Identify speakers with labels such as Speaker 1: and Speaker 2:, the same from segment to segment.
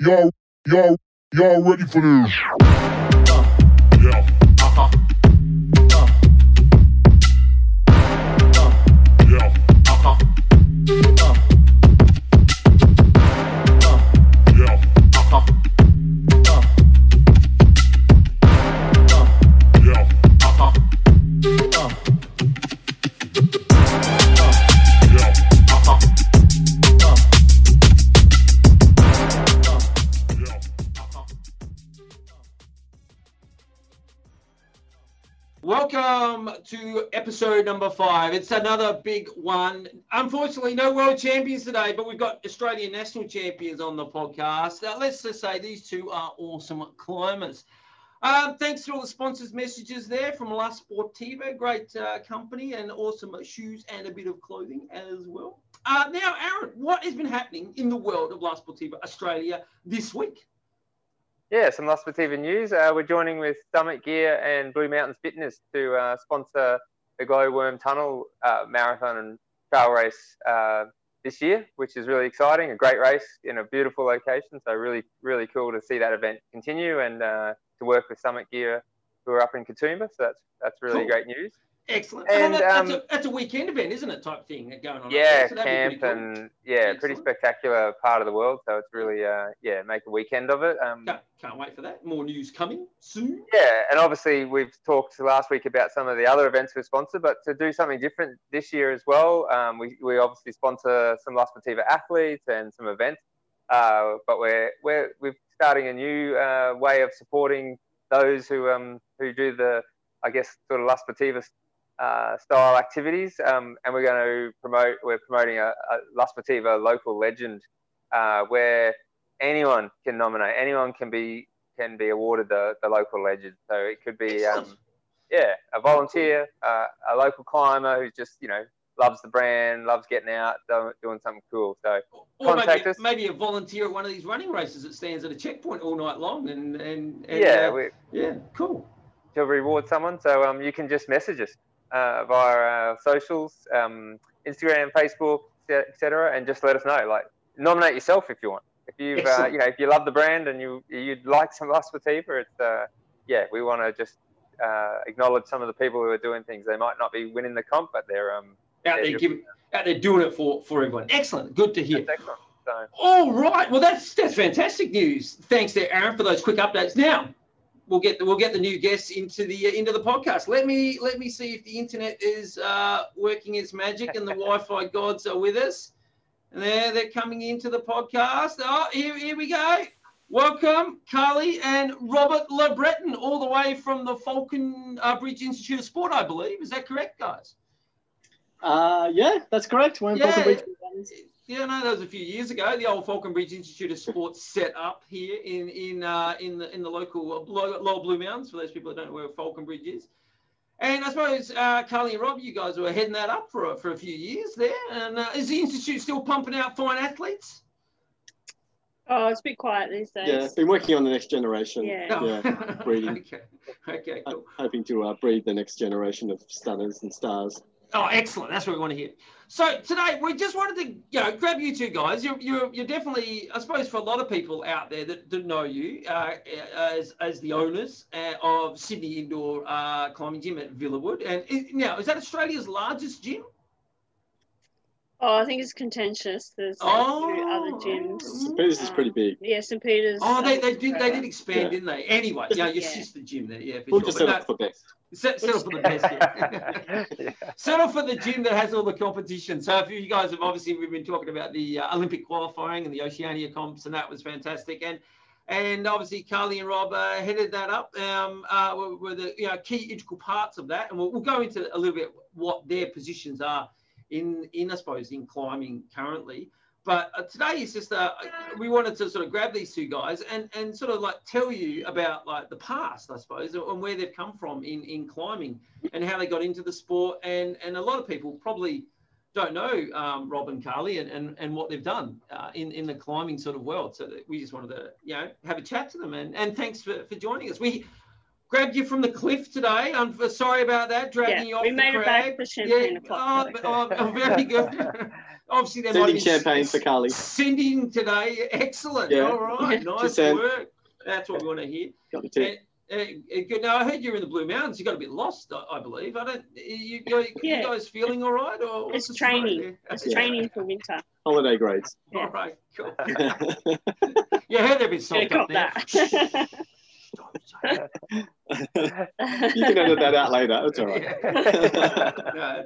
Speaker 1: Y'all, y'all, y'all ready for this?
Speaker 2: To episode number five. It's another big one. Unfortunately, no world champions today, but we've got Australian national champions on the podcast. Now, let's just say these two are awesome climbers. Um, thanks to all the sponsors' messages there from La Sportiva, great uh, company and awesome shoes and a bit of clothing as well. Uh, now, Aaron, what has been happening in the world of La Sportiva Australia this week?
Speaker 3: Yeah, some La Sportiva news. Uh, we're joining with Summit Gear and Blue Mountains Fitness to uh, sponsor the Glowworm Tunnel uh, Marathon and Trail Race uh, this year, which is really exciting. A great race in a beautiful location. So really, really cool to see that event continue and uh, to work with Summit Gear, who are up in Katoomba. So that's that's really
Speaker 2: Cool.
Speaker 3: great news.
Speaker 2: Excellent.
Speaker 3: And,
Speaker 2: And, that- that's,
Speaker 3: um,
Speaker 2: a, that's a weekend event, isn't it? Type thing going on.
Speaker 3: Yeah.
Speaker 2: So
Speaker 3: camp
Speaker 2: pretty cool.
Speaker 3: and yeah, pretty spectacular part of the world. So it's really uh, yeah, make a weekend of it. Um,
Speaker 2: Can't, can't wait for that. More news coming soon.
Speaker 3: Yeah, and obviously we've talked last week about some of the other events we sponsor, but to do something different this year as well, um, we, we obviously sponsor some La Sportiva athletes and some events, uh, but we're we're we're starting a new uh, way of supporting those who um who do the I guess sort of La Sportiva uh, style activities, um, and we're going to promote we're promoting a, a La Sportiva local legend uh, where anyone can nominate, anyone can be can be awarded the, the local legend. So it could be, um, yeah, a volunteer, uh, a local climber who just, you know, loves the brand, loves getting out, doing something cool. So
Speaker 2: Or
Speaker 3: Contact
Speaker 2: maybe,
Speaker 3: us.
Speaker 2: maybe a volunteer at one of these running races that stands at a checkpoint all night long. And, and, and
Speaker 3: yeah,
Speaker 2: uh, yeah, cool.
Speaker 3: to reward someone. So um, you can just message us uh, via our socials, um, Instagram, Facebook, etc., and just let us know. Like nominate yourself if you want. If you've, uh, you know, if you love the brand and you you'd like some La Sportiva, it's uh, yeah, we want to just uh, acknowledge some of the people who are doing things. They might not be winning the comp, but they're um,
Speaker 2: Out there giving, out there doing it for, for everyone. Excellent. Good to hear.
Speaker 3: that's excellent. So
Speaker 2: All right. Well, that's that's fantastic news. Thanks there, Aaron, for those quick updates. Now we'll get the, we'll get the new guests into the uh, into the podcast. Let me let me see if the internet is uh, working its magic and the Wi-Fi gods are with us. And there they're coming into the podcast. Oh, here, here we go. Welcome, Carly and Robert LeBreton, all the way from the Falcon uh, Bridge Institute of Sport, I believe. Is that correct, guys?
Speaker 4: Uh, yeah, that's correct. We're in
Speaker 2: Yeah.
Speaker 4: Falcon Bridge.
Speaker 2: Yeah, no, that was a few years ago. The old Falconbridge Institute of Sport set up here in in uh, in the in the local uh, Lower, Lower Blue Mountains. For those people that don't know where Falconbridge is, and I suppose uh, Carly and Rob, you guys were heading that up for a, for a few years there. And uh, is the institute still pumping out fine athletes?
Speaker 5: Oh, it's a bit quiet these days.
Speaker 4: Yeah, been working on the next generation.
Speaker 5: Yeah.
Speaker 2: No.
Speaker 4: Yeah, breeding.
Speaker 2: okay, okay, cool.
Speaker 4: Hoping to uh, breed the next generation of stunners and stars.
Speaker 2: Oh, excellent. That's what we want to hear. So today we just wanted to, you know, grab you two guys. You're, you're, you're definitely, I suppose, for a lot of people out there that, that know you uh, as, as the owners uh, of Sydney Indoor uh, Climbing Gym at Villawood. And is, now, is that Australia's largest gym?
Speaker 5: Oh, I think it's contentious. There's a few other gyms.
Speaker 4: St. Peter's is pretty big.
Speaker 5: Yeah, St. Peter's.
Speaker 2: Oh, they, they did they did expand,
Speaker 4: Yeah.
Speaker 2: didn't they? Anyway, yeah, your
Speaker 5: Yeah.
Speaker 2: sister gym there, yeah, for
Speaker 4: We'll
Speaker 2: sure.
Speaker 4: just
Speaker 2: But
Speaker 4: set
Speaker 2: no,
Speaker 4: up for best.
Speaker 2: set, settle for the best. Yeah.
Speaker 3: yeah.
Speaker 2: Settle for the gym that has all the competition. So if you guys have obviously we've been talking about the uh, Olympic qualifying and the Oceania comps, and that was fantastic. And and obviously Carly and Rob uh, headed that up. Um, uh, were, were the you know key integral parts of that, and we'll, we'll go into a little bit what their positions are in in I suppose in climbing currently. But uh, today is just uh, we wanted to sort of grab these two guys and and sort of like tell you about like the past, I suppose, and where they've come from in in climbing and how they got into the sport. And and a lot of people probably don't know um, Rob and Carly and, and, and what they've done uh, in, in the climbing sort of world. So we just wanted to, you know, have a chat to them. And, and thanks for, for joining us. We grabbed you from the cliff today. I'm sorry about that, dragging you off
Speaker 5: we
Speaker 2: the
Speaker 5: made it
Speaker 2: crag.
Speaker 5: back for champagne
Speaker 2: Yeah,
Speaker 5: o'clock.
Speaker 2: oh, oh, oh, very good. Obviously, there might
Speaker 4: Sending
Speaker 2: be
Speaker 4: champagne for Carly.
Speaker 2: Sending today, excellent.
Speaker 4: Yeah.
Speaker 2: All right,
Speaker 5: Yeah.
Speaker 2: nice
Speaker 4: Just send.
Speaker 2: work. That's what we want to hear.
Speaker 4: Got the tip.
Speaker 2: Uh, uh, good. Now I heard you're in the Blue Mountains. You got a bit lost, I, I believe. I don't. You, you,
Speaker 5: Yeah.
Speaker 2: you guys feeling all right, or
Speaker 5: It's training. It's
Speaker 4: Yeah.
Speaker 5: training for winter.
Speaker 4: Holiday grades.
Speaker 5: Yeah.
Speaker 2: All right, cool. Yeah, I heard they've been bit
Speaker 5: Gotta
Speaker 2: up
Speaker 5: cop
Speaker 2: there.
Speaker 5: that.
Speaker 4: can edit that out later. It's all right.
Speaker 2: no,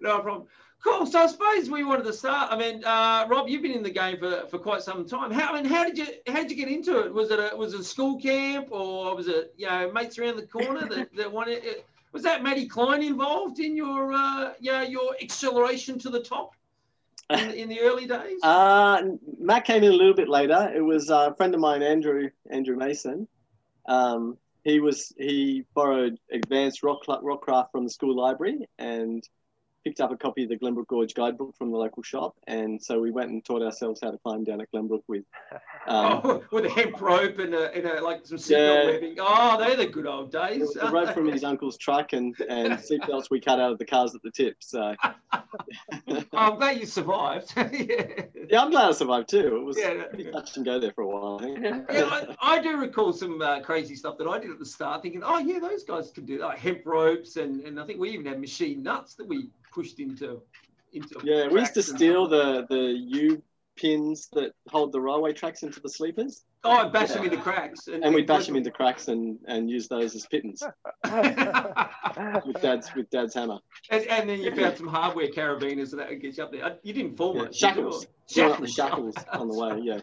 Speaker 2: no problem. Cool. So I suppose we wanted to start. I mean, uh, Rob, you've been in the game for, for quite some time. How I mean, how did you how did you get into it? Was it a was it a school camp or was it you know mates around the corner that, that wanted? It? Was that Matty Klein involved in your uh, yeah your acceleration to the top in, in the early days?
Speaker 4: Uh, Matt came in a little bit later. It was a friend of mine, Andrew Andrew Mason. Um, he was he borrowed advanced rock rockcraft from the school library and picked up a copy of the Glenbrook Gorge guidebook from the local shop, and so we went and taught ourselves how to climb down at Glenbrook with. Um,
Speaker 2: oh, with a hemp rope and a, and a like some seatbelt
Speaker 4: Yeah.
Speaker 2: webbing. Oh, they're the good old days.
Speaker 4: the rope from his uncle's truck and and seatbelts we cut out of the cars at the tip. So
Speaker 2: I'm glad you survived. yeah.
Speaker 4: yeah, I'm glad I survived too. It was
Speaker 2: Yeah.
Speaker 4: pretty touch and go there for a while. I.
Speaker 2: Yeah, I, I do recall some uh, crazy stuff that I did at the start, thinking, oh yeah, those guys could do that, like hemp ropes, and, and I think we even had machine nuts that we pushed into into.
Speaker 4: Yeah, we used to steal the the U pins that hold the railway tracks into the sleepers,
Speaker 2: Oh, and bash them into cracks,
Speaker 4: and we'd bash them into cracks and and use those as pitons with dad's with dad's hammer.
Speaker 2: and, and then you found some hardware carabiners and that would get you up there. Uh, You didn't fall
Speaker 4: Yeah,
Speaker 2: much.
Speaker 4: shackles.
Speaker 2: did you?
Speaker 4: Throwing up the shackles on the way. Yeah.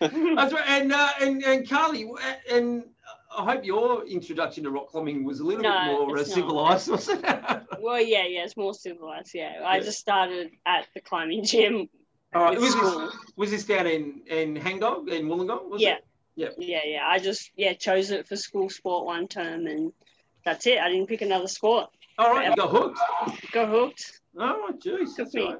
Speaker 2: That's right. And, uh, and and Carly, and I hope your introduction to rock climbing was a little
Speaker 5: No,
Speaker 2: bit more uh, civilized, wasn't it?
Speaker 5: well, yeah, yeah, it's more civilized. Yeah, I just started at the climbing gym.
Speaker 2: All right. Was this, was this down in in Hangdog in Wollongong? Was
Speaker 5: Yeah.
Speaker 2: It? Yep.
Speaker 5: Yeah, yeah. I just yeah chose it for school sport one term, and that's it. I didn't pick another sport.
Speaker 2: All right. You got hooked.
Speaker 5: Got hooked.
Speaker 2: Oh, jeez. That's right.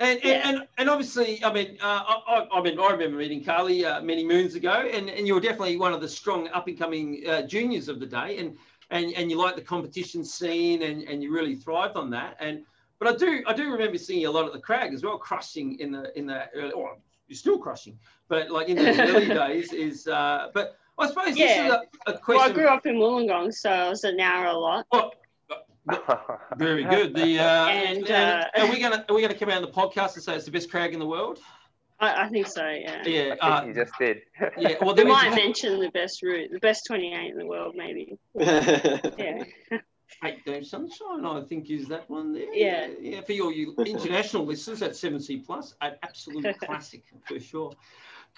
Speaker 2: And, and,
Speaker 5: Yeah.
Speaker 2: and, and obviously, I mean, uh, I, I, mean, I remember meeting Carly uh, many moons ago, and, and you were definitely one of the strong up and coming uh, juniors of the day, and and, and you liked the competition scene, and, and you really thrived on that. And but I do I do remember seeing you a lot at the crag as well, crushing in the in the early, or you're still crushing, but like in the early days is. Uh, but I suppose this is
Speaker 5: Yeah.
Speaker 2: a, a
Speaker 5: Well, I grew up in Wollongong, so I was at Nowra a lot.
Speaker 2: Oh, very good. The uh, and,
Speaker 5: And,
Speaker 2: and
Speaker 5: uh,
Speaker 2: are we gonna are we gonna come out on the podcast and say it's the best crag in the world?
Speaker 5: I, I think so. Yeah.
Speaker 2: Yeah,
Speaker 3: I
Speaker 2: uh,
Speaker 3: you just did.
Speaker 2: yeah. Well,
Speaker 5: We might
Speaker 2: is
Speaker 5: mention the best route, the best 28 in the world, maybe. Yeah.
Speaker 2: Eight Day Sunshine. I think is that one there.
Speaker 5: Yeah.
Speaker 2: yeah. For your you international listeners, that's seven C plus, an absolute classic for sure.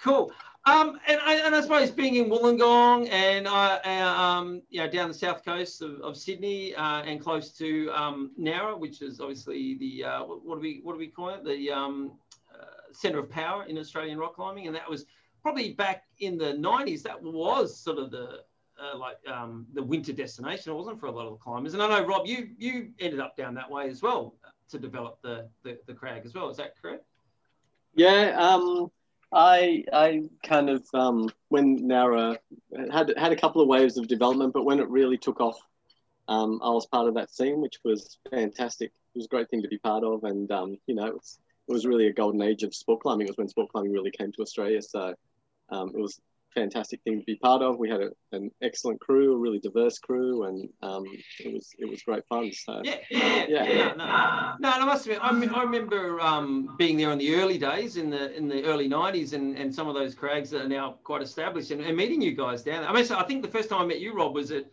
Speaker 2: Cool. Um, and I, and I suppose being in Wollongong and uh, uh, um, down the south coast of, of Sydney uh, and close to um, which is obviously the uh, what, do we what do we call it? The um, uh, centre of power in Australian rock climbing, and that was probably back in the 90s. That was sort of the uh, like um, the winter destination. It wasn't for a lot of the climbers. And I know Rob, you you ended up down that way as well to develop the the, the crag as well. Is that correct?
Speaker 4: Yeah, um, I I kind of um, when Nowra had had a couple of waves of development, but when it really took off, um, I was part of that scene, which was fantastic. It was a great thing to be part of, and um, you know, it was, it was really a golden age of sport climbing. It was when sport climbing really came to Australia, so um, it was fantastic thing to be part of. We had a, an excellent crew, a really diverse crew, and um, it was it was great fun. So
Speaker 2: Yeah, yeah, yeah.
Speaker 4: Yeah.
Speaker 2: No, no, no, no, must admit, I, me- I remember um, being there in the early days, in the in the early '90s, and, and some of those crags that are now quite established, and, and meeting you guys down there. I mean, so I think the first time I met you, Rob, was at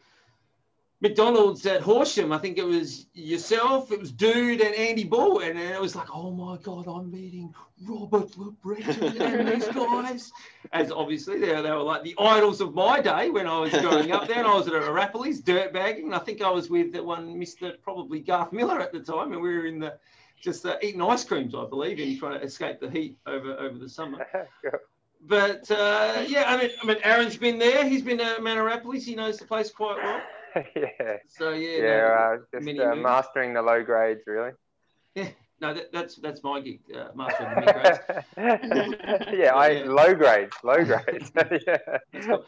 Speaker 2: McDonald's at Horsham. I think it was yourself, it was Dude, and Andy Bull, and, and it was like, oh my god, I'm meeting Robert LeBreton and these guys. As obviously they, they were like the idols of my day when I was growing up. There, and I was at a dirt bagging, and I think I was with the one Mr. probably Garth Miller at the time, and we were in the just uh, eating ice creams, I believe, and trying to escape the heat over over the summer. But uh, yeah, I mean, I mean, Aaron's been there. He's been at Mount Arapiles. He knows the place quite well.
Speaker 3: yeah.
Speaker 2: So yeah, no,
Speaker 3: uh, just
Speaker 2: many
Speaker 3: uh,
Speaker 2: moons.
Speaker 3: mastering the low grades, really.
Speaker 2: yeah, No, that, that's that's my gig, uh, master of the mid grades.
Speaker 3: yeah, I
Speaker 2: Yeah.
Speaker 3: low grades, low grades. yeah.
Speaker 2: Cool.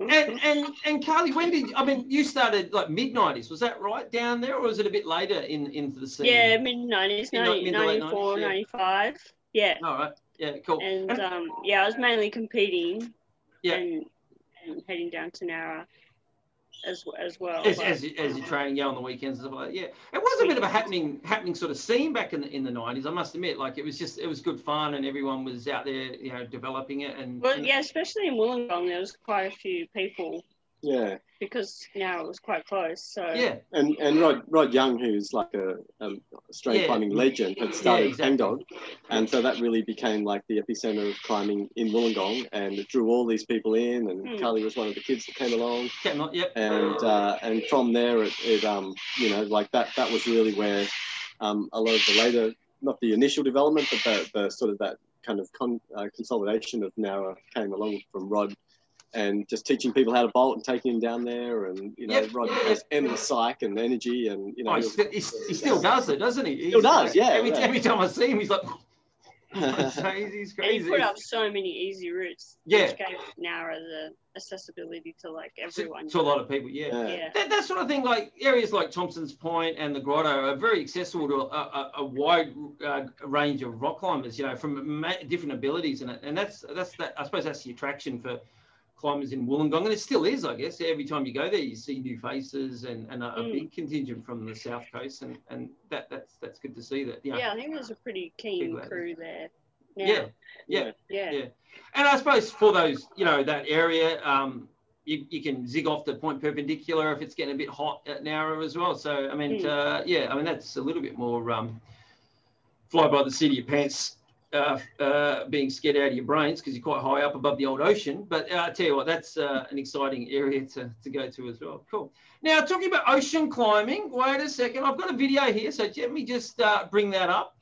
Speaker 2: And and and Carly, when did I mean you started like mid nineties? Was that right down there, or was it a bit later in into the scene?
Speaker 5: Yeah, mid 90s,
Speaker 2: Mid-
Speaker 5: 90,
Speaker 2: mid to late
Speaker 5: 94,
Speaker 2: yeah.
Speaker 5: 95. Yeah.
Speaker 2: All right. Yeah. Cool.
Speaker 5: And
Speaker 2: And-
Speaker 5: um, yeah, I was mainly competing
Speaker 2: Yeah.
Speaker 5: and, and heading down to Nowra as, as well.
Speaker 2: as,
Speaker 5: but-
Speaker 2: as, you- as you're training, yeah, on the weekends and stuff like that. Yeah, it was a bit of a happening happening sort of scene back in the in the nineties. I must admit, like it was just it was good fun and everyone was out there, you know, developing it and.
Speaker 5: well,
Speaker 2: and-
Speaker 5: yeah, especially in Wollongong, there was quite a few people
Speaker 4: Yeah,
Speaker 5: because Nowra was quite close. So
Speaker 2: Yeah,
Speaker 4: and and Rod Rod Young, who's like a, a Australian
Speaker 2: Yeah.
Speaker 4: climbing legend, had started
Speaker 2: exactly.
Speaker 4: Hangdog, and so that really became like the epicenter of climbing in Wollongong, and it drew all these people in. And
Speaker 5: Hmm.
Speaker 4: Carly was one of the kids that came along,
Speaker 2: came on, yep.
Speaker 4: and uh, and from there it, it um you know like that that was really where um a lot of the later not the initial development but the, the sort of that kind of con, uh, consolidation of Nowra came along from Rod and just teaching people how to bolt and taking them down there and you know
Speaker 2: Yep,
Speaker 4: Rod
Speaker 2: yeah,
Speaker 4: has endless psych and energy and you know
Speaker 2: Oh, he, still, he, he still does it, doesn't he?
Speaker 4: He still
Speaker 2: He's-
Speaker 4: does, yeah,
Speaker 2: Every,
Speaker 4: yeah.
Speaker 2: every time I see him, he's like, he's crazy. He's
Speaker 5: and he put up so many easy routes.
Speaker 2: Yeah.
Speaker 5: Which gave Nowra the accessibility to like
Speaker 2: to,
Speaker 5: everyone.
Speaker 2: to a lot of people, yeah.
Speaker 4: Yeah.
Speaker 5: Yeah.
Speaker 2: That, that sort of thing, like areas like Thompson's Point and the Grotto are very accessible to a, a, a wide uh, range of rock climbers, you know, from ma- different abilities, and and that's that's that. I suppose that's the attraction for climbers in Wollongong, and it still is, I guess. Every time you go there, you see new faces and, and a, a
Speaker 5: Mm.
Speaker 2: big contingent from the south coast, and, and that that's that's good to see that. Know,
Speaker 5: Yeah, I think there's a pretty keen crew there. Now.
Speaker 2: yeah, yeah.
Speaker 5: Yeah.
Speaker 2: Yeah. And I suppose for those, you know, that area, um, you, you can zig off the point perpendicular if it's getting a bit hot at Nowra as well. So, I mean,
Speaker 5: Mm.
Speaker 2: uh, yeah, I mean, that's a little bit more um, fly by the seat of your pants, uh, being scared out of your brains because you're quite high up above the old ocean. But uh, I tell you what, that's uh, an exciting area to, to go to as well. Cool. Now, talking about ocean climbing, wait a second. I've got a video here. So let me just uh, bring that up.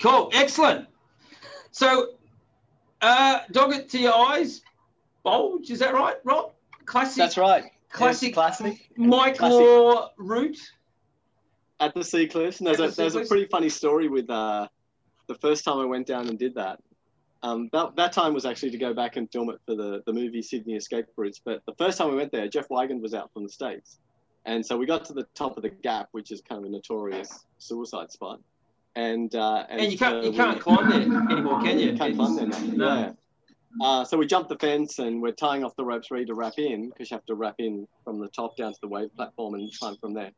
Speaker 2: Cool, excellent. So, uh, dog it to your eyes, bulge. Is that right, Rob? Classic.
Speaker 4: That's right.
Speaker 2: Classic.
Speaker 4: Classic.
Speaker 2: Mike
Speaker 4: Classic.
Speaker 2: Law route.
Speaker 4: At the Sea Cliffs. And there's, a,
Speaker 2: the
Speaker 4: there's a pretty funny story with uh, the first time I went down and did that. Um, that, that time was actually to go back and film it for the, the movie Sydney Escape Routes. But the first time we went there, Geoff Weigand was out from the States. And so we got to the top of the gap, which is kind of a notorious suicide spot. And, uh, and,
Speaker 2: And you can't
Speaker 4: so
Speaker 2: you
Speaker 4: we-
Speaker 2: can't climb there anymore, can you?
Speaker 4: Can't climb there now.
Speaker 2: No.
Speaker 4: Yeah. Uh, so we jumped the fence and we're tying off the ropes ready to wrap in because you have to wrap in from the top down to the wave platform and climb from there.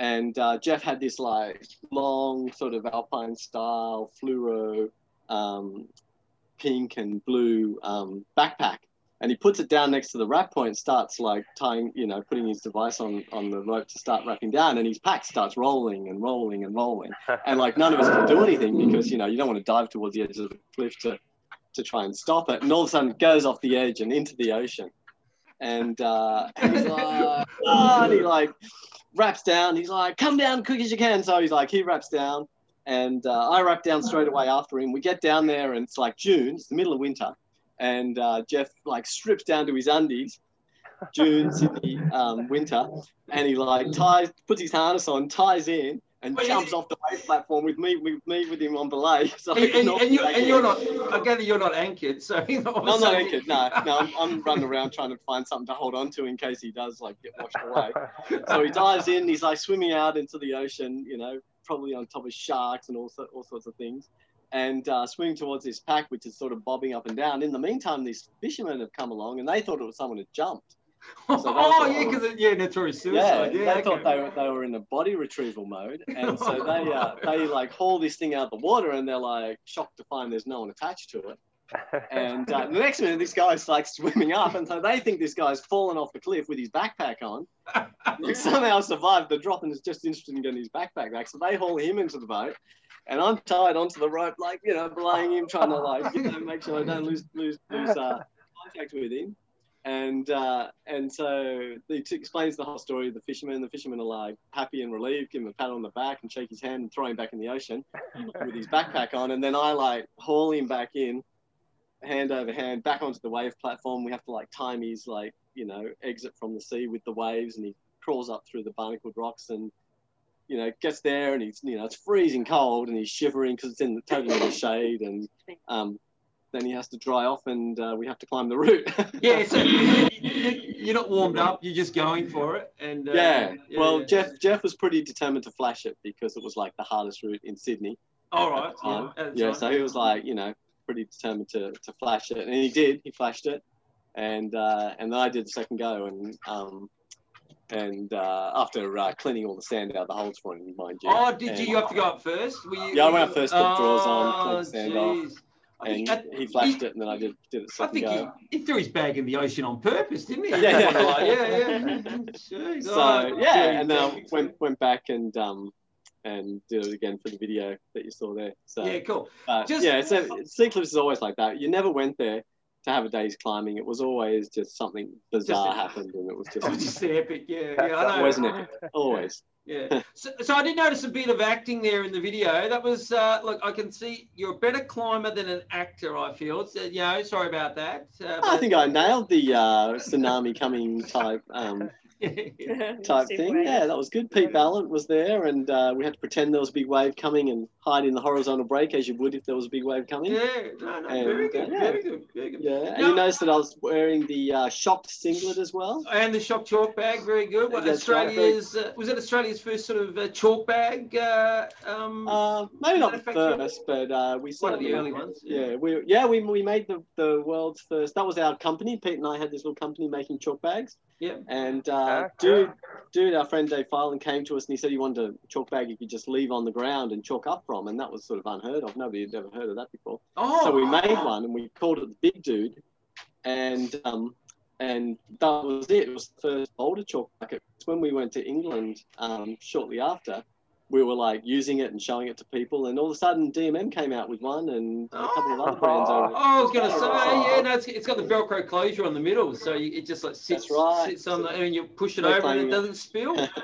Speaker 4: And uh, Geoff had this like long sort of alpine style fluoro um, pink and blue um, backpack. And he puts it down next to the wrap point, starts like tying, you know, putting his device on, on the rope to start wrapping down. And his pack starts rolling and rolling and rolling. And like none of us can do anything because you know you don't want to dive towards the edge of the cliff to to try and stop it. And all of a sudden it goes off the edge and into the ocean. And uh and he's like oh, and he like wraps down. He's like come down quick as you can. So he's like he wraps down and uh, i wrap down straight away after him. We get down there and it's like june it's the middle of winter and uh, Geoff like strips down to his undies june sydney um, winter and he like ties puts his harness on ties in and
Speaker 2: Wait,
Speaker 4: jumps
Speaker 2: is-
Speaker 4: off the wave platform with me with me with him on belay. So
Speaker 2: And, and, and, you, and you're not. I gather you're not anchored, so you know,
Speaker 4: No, I'm not anchored. No, no, I'm, I'm running around trying to find something to hold on to in case he does like get washed away. So he dives in. He's like swimming out into the ocean. You know, probably on top of sharks and all so, all sorts of things, and uh, swimming towards this pack, which is sort of bobbing up and down. In the meantime, these fishermen have come along, and they thought it was someone had jumped.
Speaker 2: oh yeah, because yeah, notorious
Speaker 4: Yeah,
Speaker 2: suicide. Yeah,
Speaker 4: they
Speaker 2: okay.
Speaker 4: thought they were, they were in a body retrieval mode, and so they uh, they like haul this thing out of the water, and they're like shocked to find there's no one attached to it. And uh, the next minute, this guy's like swimming up, and so they think this guy's fallen off the cliff with his backpack on. Like, somehow survived the drop and is just interested in getting his backpack back. So they haul him into the boat, and I'm tied onto the rope, like you know, belaying him, trying to like you know make sure I don't lose lose lose uh, contact with him. And uh, and so he t- explains the whole story of the fishermen. The fishermen are like happy and relieved, give him a pat on the back and shake his hand and throw him back in the ocean with his backpack on. And then I like haul him back in, hand over hand, back onto the wave platform. We have to like time his like you know exit from the sea with the waves, and he crawls up through the barnacled rocks and you know gets there and he's you know it's freezing cold and he's shivering because it's in the totally in the shade and um, then he has to dry off and uh, we have to climb the route.
Speaker 2: Yeah, so you- you- you're not warmed up. You're just going for it. And uh,
Speaker 4: yeah. Well,
Speaker 2: yeah.
Speaker 4: Geoff Geoff was pretty determined to flash it because it was like the hardest route in Sydney.
Speaker 2: All right. Yeah.
Speaker 4: Yeah.
Speaker 2: time.
Speaker 4: So he was like, you know, pretty determined to, to flash it, and he did. He flashed it, and uh, and then I did the second go, and um, and uh, after uh, cleaning all the sand out of the holes for him, mind you.
Speaker 2: Oh, did
Speaker 4: and,
Speaker 2: you? You have to go up first? Were you,
Speaker 4: Yeah, I went up first, put drawers on,
Speaker 2: Oh,
Speaker 4: cleaned the sand off,
Speaker 2: jeez. I
Speaker 4: And
Speaker 2: think-
Speaker 4: he flashed it, and then I did did it
Speaker 2: I think he, he threw his bag in the ocean on purpose, didn't he?
Speaker 4: Yeah, yeah.
Speaker 2: yeah, yeah. Jeez,
Speaker 4: So
Speaker 2: oh,
Speaker 4: yeah, and then I went went back and um and did it again for the video that you saw there. So
Speaker 2: Yeah, cool.
Speaker 4: Uh,
Speaker 2: Just-
Speaker 4: yeah, so Sea Cliffs is always like that. You never went there to have a day's climbing. It was always just something bizarre
Speaker 2: Just-
Speaker 4: happened, and it was just
Speaker 2: It was just epic. Yeah, yeah, I know.
Speaker 4: always an epic. Always.
Speaker 2: Yeah. So, so I did notice a bit of acting there in the video. That was uh, look. I can see you're a better climber than an actor. I feel. So, you know, sorry about that. Uh,
Speaker 4: I think I nailed the uh, tsunami coming type um, type thing. Yeah, that was good. Pete Ballant was there, and uh, we had to pretend there was a big wave coming and hide in the horizontal break as you would if there was a big wave coming.
Speaker 2: yeah. No, no.
Speaker 4: And,
Speaker 2: Very
Speaker 4: uh,
Speaker 2: good.
Speaker 4: yeah.
Speaker 2: Very good. Very good.
Speaker 4: Yeah, and
Speaker 2: No.
Speaker 4: you noticed that I was wearing the uh, shocked singlet as well.
Speaker 2: And the shock chalk bag, very good. What,
Speaker 4: right,
Speaker 2: Australia's uh, was it Australia's first sort of uh, chalk bag? Uh, um,
Speaker 4: Uh, maybe not the first, but uh, we
Speaker 2: one of the early ones.
Speaker 4: Yeah, we yeah we, we made the, the world's first. That was our company. Pete and I had this little company making chalk bags.
Speaker 2: Yeah.
Speaker 4: And uh,
Speaker 3: Ah,
Speaker 4: dude, dude, our friend Dave Filan came to us and he said he wanted a chalk bag you could just leave on the ground and chalk up from, and that was sort of unheard of. Nobody had ever heard of that before.
Speaker 2: Oh.
Speaker 4: So we made one and we called it the Big Dude, and um, and that was it. It was the first boulder chalk bucket. It's when we went to England um, shortly after, we were like using it and showing it to people, and all of a sudden DMM came out with one, and a couple of other brands over.
Speaker 2: Oh, I was going to oh. say, yeah, no, it's, it's got the Velcro closure on the middle, so you, it just like sits,
Speaker 4: right.
Speaker 2: sits on the, and you push it
Speaker 4: No
Speaker 2: over and it
Speaker 4: it.
Speaker 2: doesn't spill.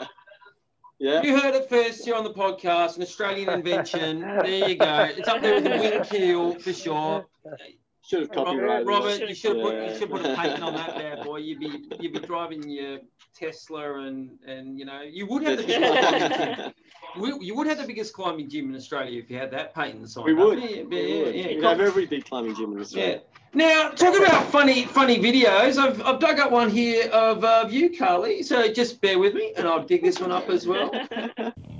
Speaker 4: Yeah.
Speaker 2: You heard it first here on the podcast, an Australian invention. there you go. It's up there with the wing keel for sure.
Speaker 4: Should have
Speaker 2: Robert,
Speaker 4: copyrighted. it.
Speaker 2: Robert you should have put you should put a patent on that bad boy. You'd be you'd be driving your Tesla and and you know you would have the biggest climbing gym. We- You would have the biggest climbing gym in Australia if you had that patent signed.
Speaker 4: We
Speaker 2: up.
Speaker 4: would.
Speaker 2: Yeah, yeah,
Speaker 4: We
Speaker 2: yeah,
Speaker 4: would.
Speaker 2: yeah,
Speaker 4: We'd have every big climbing gym in
Speaker 2: Yeah.
Speaker 4: Australia.
Speaker 2: Now, talking about funny, funny videos, I've, I've dug up one here of uh, you, Carly. So just bear with me, and I'll dig this one up as well.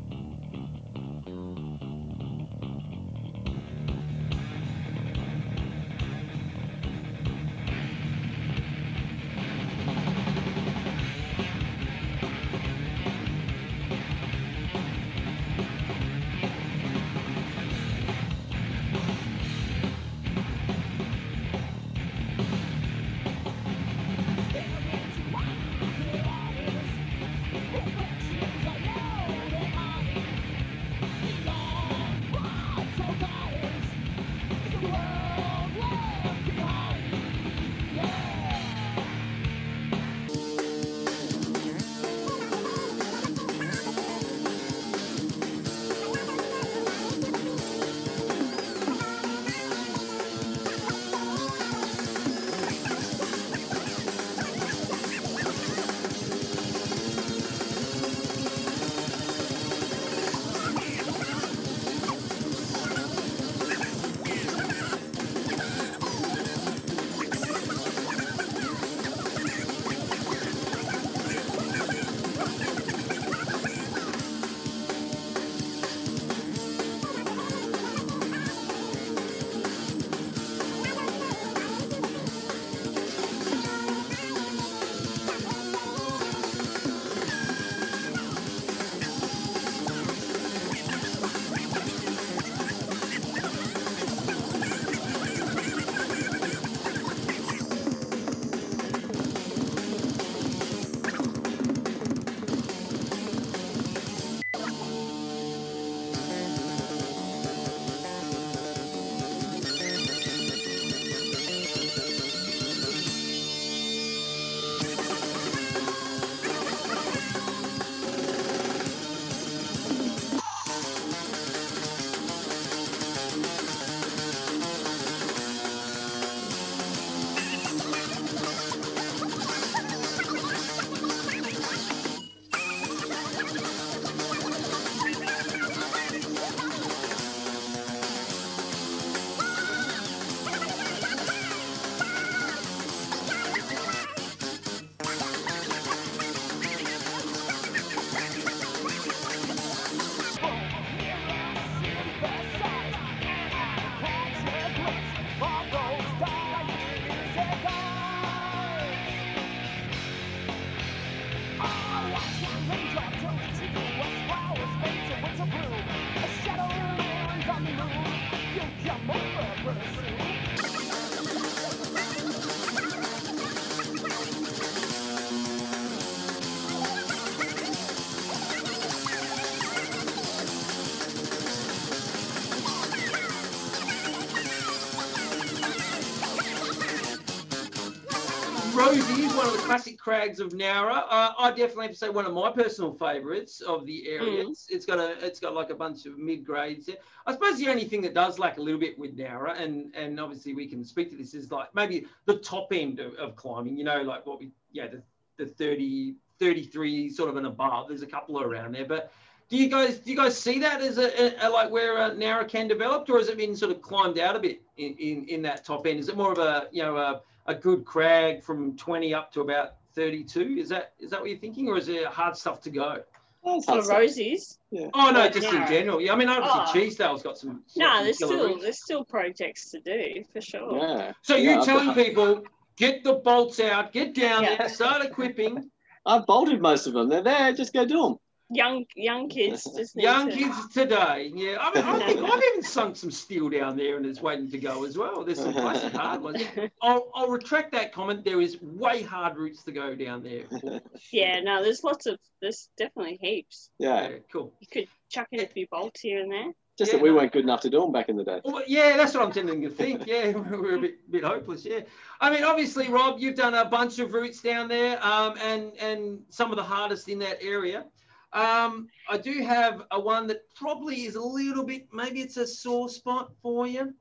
Speaker 2: crags of Nowra. Uh, I definitely have to say one of my personal favourites of the areas.
Speaker 5: Mm.
Speaker 2: It's, got a it's got like a bunch of mid grades. there. I suppose the only thing that does lack a little bit with Nowra, and and obviously we can speak to this, is like maybe the top end of, of climbing. You know, like what we yeah the the 30 33 sort of and above. There's a couple around there, but. Do you guys do you guys see that as a, a, a like where uh, Nowra can developed, or has it been sort of climbed out a bit in, in, in that top end? Is it more of a you know a, a good crag from 20 up to about 32? Is that is that what you're thinking, or is there hard stuff to go?
Speaker 4: That's
Speaker 5: For
Speaker 4: hard stuff.
Speaker 5: Rosie's.
Speaker 2: Oh no,
Speaker 5: Yeah.
Speaker 2: just in general. Yeah, I mean obviously
Speaker 5: Oh.
Speaker 2: Cheesedale's got some.
Speaker 5: No,
Speaker 2: some
Speaker 5: there's still
Speaker 2: routes.
Speaker 5: there's still projects to do for sure.
Speaker 4: Yeah.
Speaker 2: So
Speaker 4: Yeah,
Speaker 2: you're
Speaker 4: I've
Speaker 2: telling
Speaker 4: got-
Speaker 2: people get the bolts out, get down
Speaker 5: Yeah.
Speaker 2: there, start equipping.
Speaker 4: I've bolted most of them. They're there. Just go do them.
Speaker 5: Young young kids just
Speaker 2: Young
Speaker 5: to,
Speaker 2: kids today, yeah. I mean, I think I've even sunk some steel down there and it's waiting to go as well. There's some classic hard ones. I'll, I'll retract that comment. There is way hard routes to go down there.
Speaker 5: Yeah, no, there's lots of there's definitely heaps.
Speaker 4: Yeah.
Speaker 2: Yeah, cool.
Speaker 5: You could chuck in a few bolts here and there.
Speaker 4: Just
Speaker 2: Yeah,
Speaker 4: that we weren't good enough to do them back in the day.
Speaker 2: Well, yeah, that's what I'm tending to think. Yeah, we're a bit, bit hopeless. Yeah, I mean, obviously, Rob, you've done a bunch of routes down there, um, and and some of the hardest in that area. Um, I do have a one that probably is a little bit, maybe it's a sore spot for you.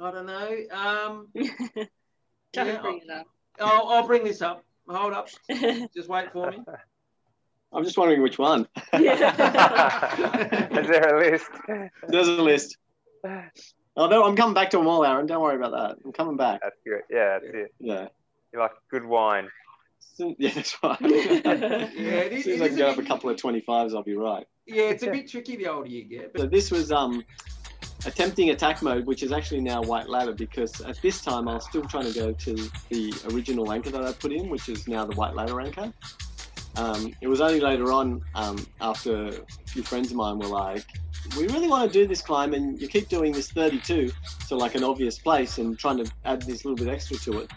Speaker 2: I don't know. Um,
Speaker 5: Don't
Speaker 2: Yeah,
Speaker 5: bring it up.
Speaker 2: I'll, I'll bring this up. Hold up. Just wait for me.
Speaker 4: I'm just wondering which one.
Speaker 3: Is there a list?
Speaker 4: There's a list. Oh, no, I'm coming back to them all, Aaron. Don't worry about that. I'm coming back.
Speaker 3: That's good. Yeah, that's it.
Speaker 4: Yeah.
Speaker 3: You like good wine.
Speaker 4: Soon- yeah, that's right.
Speaker 2: Yeah, it
Speaker 4: as soon as I
Speaker 2: is
Speaker 4: can
Speaker 2: a
Speaker 4: get up a couple of 25s, I'll be right.
Speaker 2: Yeah, it's a bit tricky the older you get.
Speaker 4: So
Speaker 2: But
Speaker 4: this was um, attempting attack mode, which is actually now white ladder because at this time I was still trying to go to the original anchor that I put in, which is now the white ladder anchor. Um, it was only later on um, after a few friends of mine were like, we really want to do this climb and you keep doing this 32, so like an obvious place and trying to add this little bit extra to it.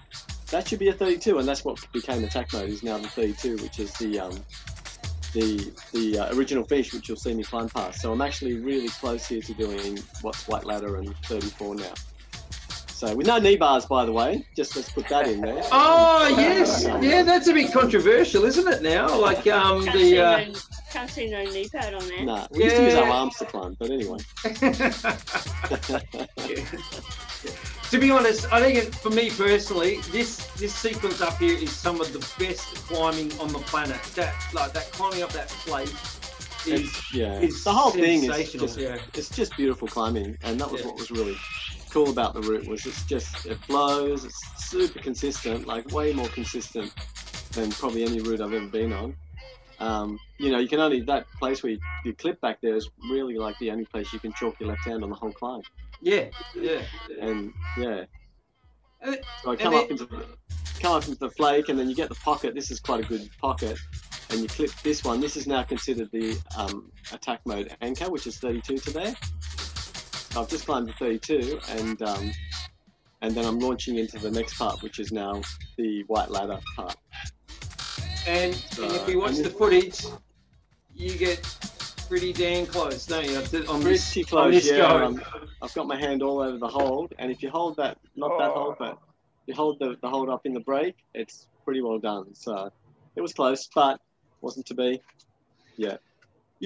Speaker 4: That should be a 32 and that's what became attack mode is now the 32, which is the um, the the uh, original finish, which you'll see me climb past. So I'm actually really close here to doing what's white ladder and 34 now. So with no knee bars, by the way, just let's put that in there.
Speaker 2: oh yes, yeah, that's a bit controversial, isn't it? Now, like um
Speaker 5: Can't, see
Speaker 2: the. Uh,
Speaker 5: no, can't see no knee pad on there.
Speaker 4: Nah, we used to use our arms to climb, but anyway.
Speaker 2: to be honest, I think it, for me personally, this this sequence up here is some of the best climbing on the planet. That like that climbing up that plate is
Speaker 4: It's, yeah,
Speaker 2: is
Speaker 4: the whole thing is just
Speaker 2: yeah.
Speaker 4: it's just beautiful climbing, and that was
Speaker 2: Yeah.
Speaker 4: what was really cool about the route was it's just it flows, it's super consistent, like way more consistent than probably any route I've ever been on. Um, you know, you can only that place where you, you clip back there is really like the only place you can chalk your left hand on the whole climb,
Speaker 2: Yeah, yeah.
Speaker 4: and yeah.
Speaker 2: Uh,
Speaker 4: So I come up into the, come up into the flake, and then you get the pocket. This is quite a good pocket, and you clip this one. This is now considered the um, attack mode anchor, which is 32 today. So I've just climbed to 32, and um, and then I'm launching into the next part, which is now the white ladder part.
Speaker 2: And, and if we watch the footage, you get pretty damn close, don't you? to- On this,
Speaker 4: Pretty
Speaker 2: on
Speaker 4: close,
Speaker 2: this
Speaker 4: yeah.
Speaker 2: go.
Speaker 4: um, I've got my hand all over the hold, and if you hold that, not that hold, but you hold the, the hold up in the break, it's pretty well done. So it was close, but wasn't to be.
Speaker 2: Yeah,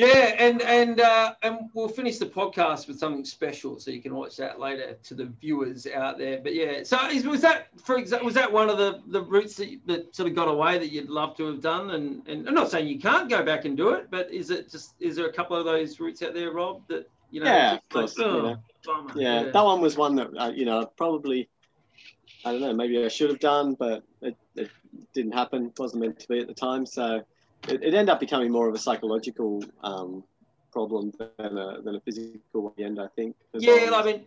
Speaker 2: and and uh, and we'll finish the podcast with something special, so you can watch that later to the viewers out there. But yeah, so is, was that for example was that one of the the routes that, you- that sort of got away that you'd love to have done? And and I'm not saying you can't go back and do it, but is it just is there a couple of those routes out there, Rob, that you know?
Speaker 4: Yeah, of course,
Speaker 2: like,
Speaker 4: you
Speaker 2: oh,
Speaker 4: know.
Speaker 2: bummer.
Speaker 4: yeah, that one was one that uh, you know probably I don't know maybe I should have done, but it, it didn't happen. It wasn't meant to be at the time, so it, it ended up becoming more of a psychological um, problem than a than a physical one end. I think.
Speaker 2: Yeah,
Speaker 4: was-
Speaker 2: I mean,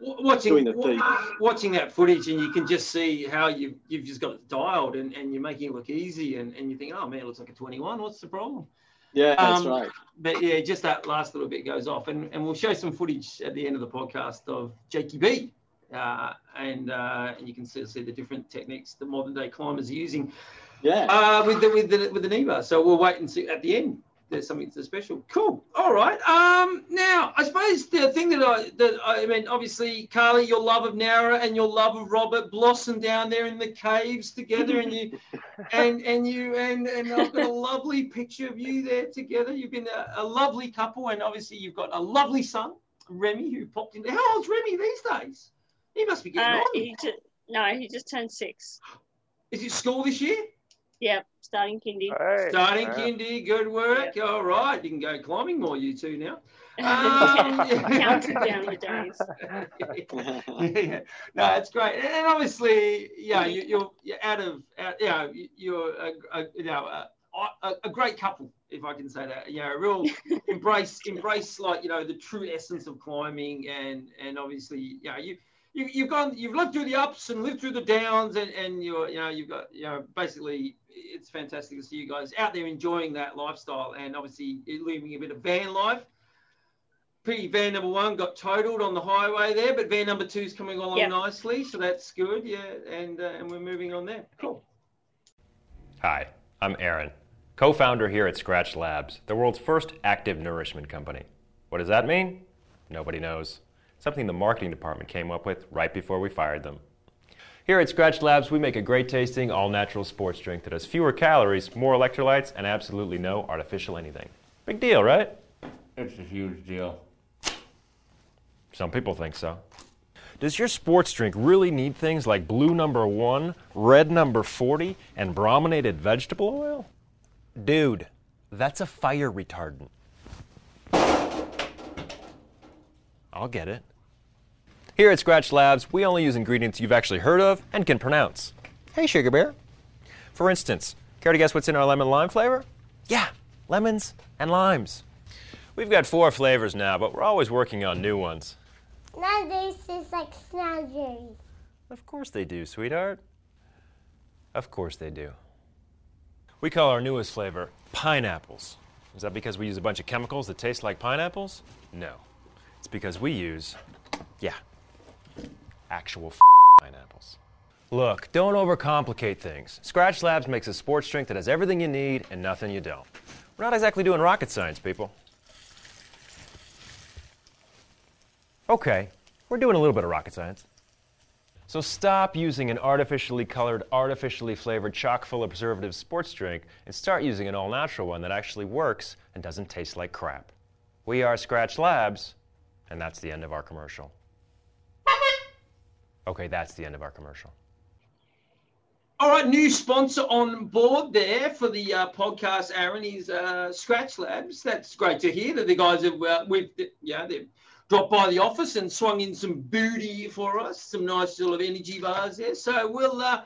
Speaker 2: watching
Speaker 4: the
Speaker 2: watching that footage, and you can just see how you've, you've just got it dialed, and, and you're making it look easy, and, and you think, oh man, it looks like a 21. What's the problem?
Speaker 4: yeah, that's
Speaker 2: um,
Speaker 4: right.
Speaker 2: But yeah, just that last little bit goes off, and, and we'll show some footage at the end of the podcast of Jakey B. Uh, and uh, and you can see, see the different techniques the modern day climbers are using
Speaker 4: Yeah,
Speaker 2: uh, with the with the with the knee. So we'll wait and see at the end. There's something so special. Cool. All right. Um. Now, I suppose the thing that I that I mean, obviously, Carly, your love of Nowra and your love of Robert blossomed down there in the caves together, and you and and you and and I've got a lovely picture of you there together. You've been a, a lovely couple, and obviously you've got a lovely son, Remy, who popped in. How old's Remy these days? He must be getting
Speaker 5: Uh,
Speaker 2: on.
Speaker 5: he just, no, he just turned six.
Speaker 2: Is it school this year?
Speaker 5: Yep, starting kindy.
Speaker 3: Hey,
Speaker 2: Starting
Speaker 3: wow.
Speaker 2: kindy, good work. All right, you can go climbing more, you two now. Um,
Speaker 5: Counted down the days.
Speaker 2: yeah, yeah. No, it's great, and and obviously, yeah, you, you're you're out of, out, you know, you're a, a you know a, a, a great couple, if I can say that. You know, a real embrace embrace like you know the true essence of climbing, and and obviously, you know, you. You, you've gone, you've lived through the ups and lived through the downs, and, and you're, you know, you've got, you know, basically, it's fantastic to see you guys out there enjoying that lifestyle, and obviously living a bit of van life. Pretty van number one got totaled on the highway there, but van number two is coming along
Speaker 5: Yep.
Speaker 2: nicely, so that's good. Yeah, and uh, and we're moving on there. Cool.
Speaker 6: Hi, I'm Aaron, co founder here at Skratch Labs, the world's first active nourishment company. What does that mean? Nobody knows. Something the marketing department came up with right before we fired them. Here at Skratch Labs, we make a great tasting, all natural sports drink that has fewer calories, more electrolytes, and absolutely no artificial anything. Big deal, right?
Speaker 7: It's a huge deal.
Speaker 6: Some people think so. Does your sports drink really need things like blue number one, red number 40, and brominated vegetable oil? Dude, that's a fire retardant. I'll get it. Here at Skratch Labs, we only use ingredients you've actually heard of and can pronounce. Hey, Sugar Bear. For instance, care to guess what's in our lemon lime flavor? Yeah, lemons and limes. We've got four flavors now, but we're always working on new ones.
Speaker 8: Nowadays, it's like strawberries.
Speaker 6: Of course they do, sweetheart. Of course they do. We call our newest flavor pineapples. Is that because we use a bunch of chemicals that taste like pineapples? No. It's because we use, yeah, actual pineapples. Look, don't overcomplicate things. Skratch Labs makes a sports drink that has everything you need and nothing you don't. We're not exactly doing rocket science, people. Okay, we're doing a little bit of rocket science. So stop using an artificially colored, artificially flavored, chock full of preservatives sports drink and start using an all natural one that actually works and doesn't taste like crap. We are Skratch Labs, and that's the end of our commercial. Okay, that's the end of our commercial.
Speaker 2: All right, new sponsor on board there for the uh, podcast, Aaron, is uh, Skratch Labs. That's great to hear that the guys have, uh, we've, yeah, they've dropped by the office and swung in some booty for us, some nice of energy bars there. So we'll, uh,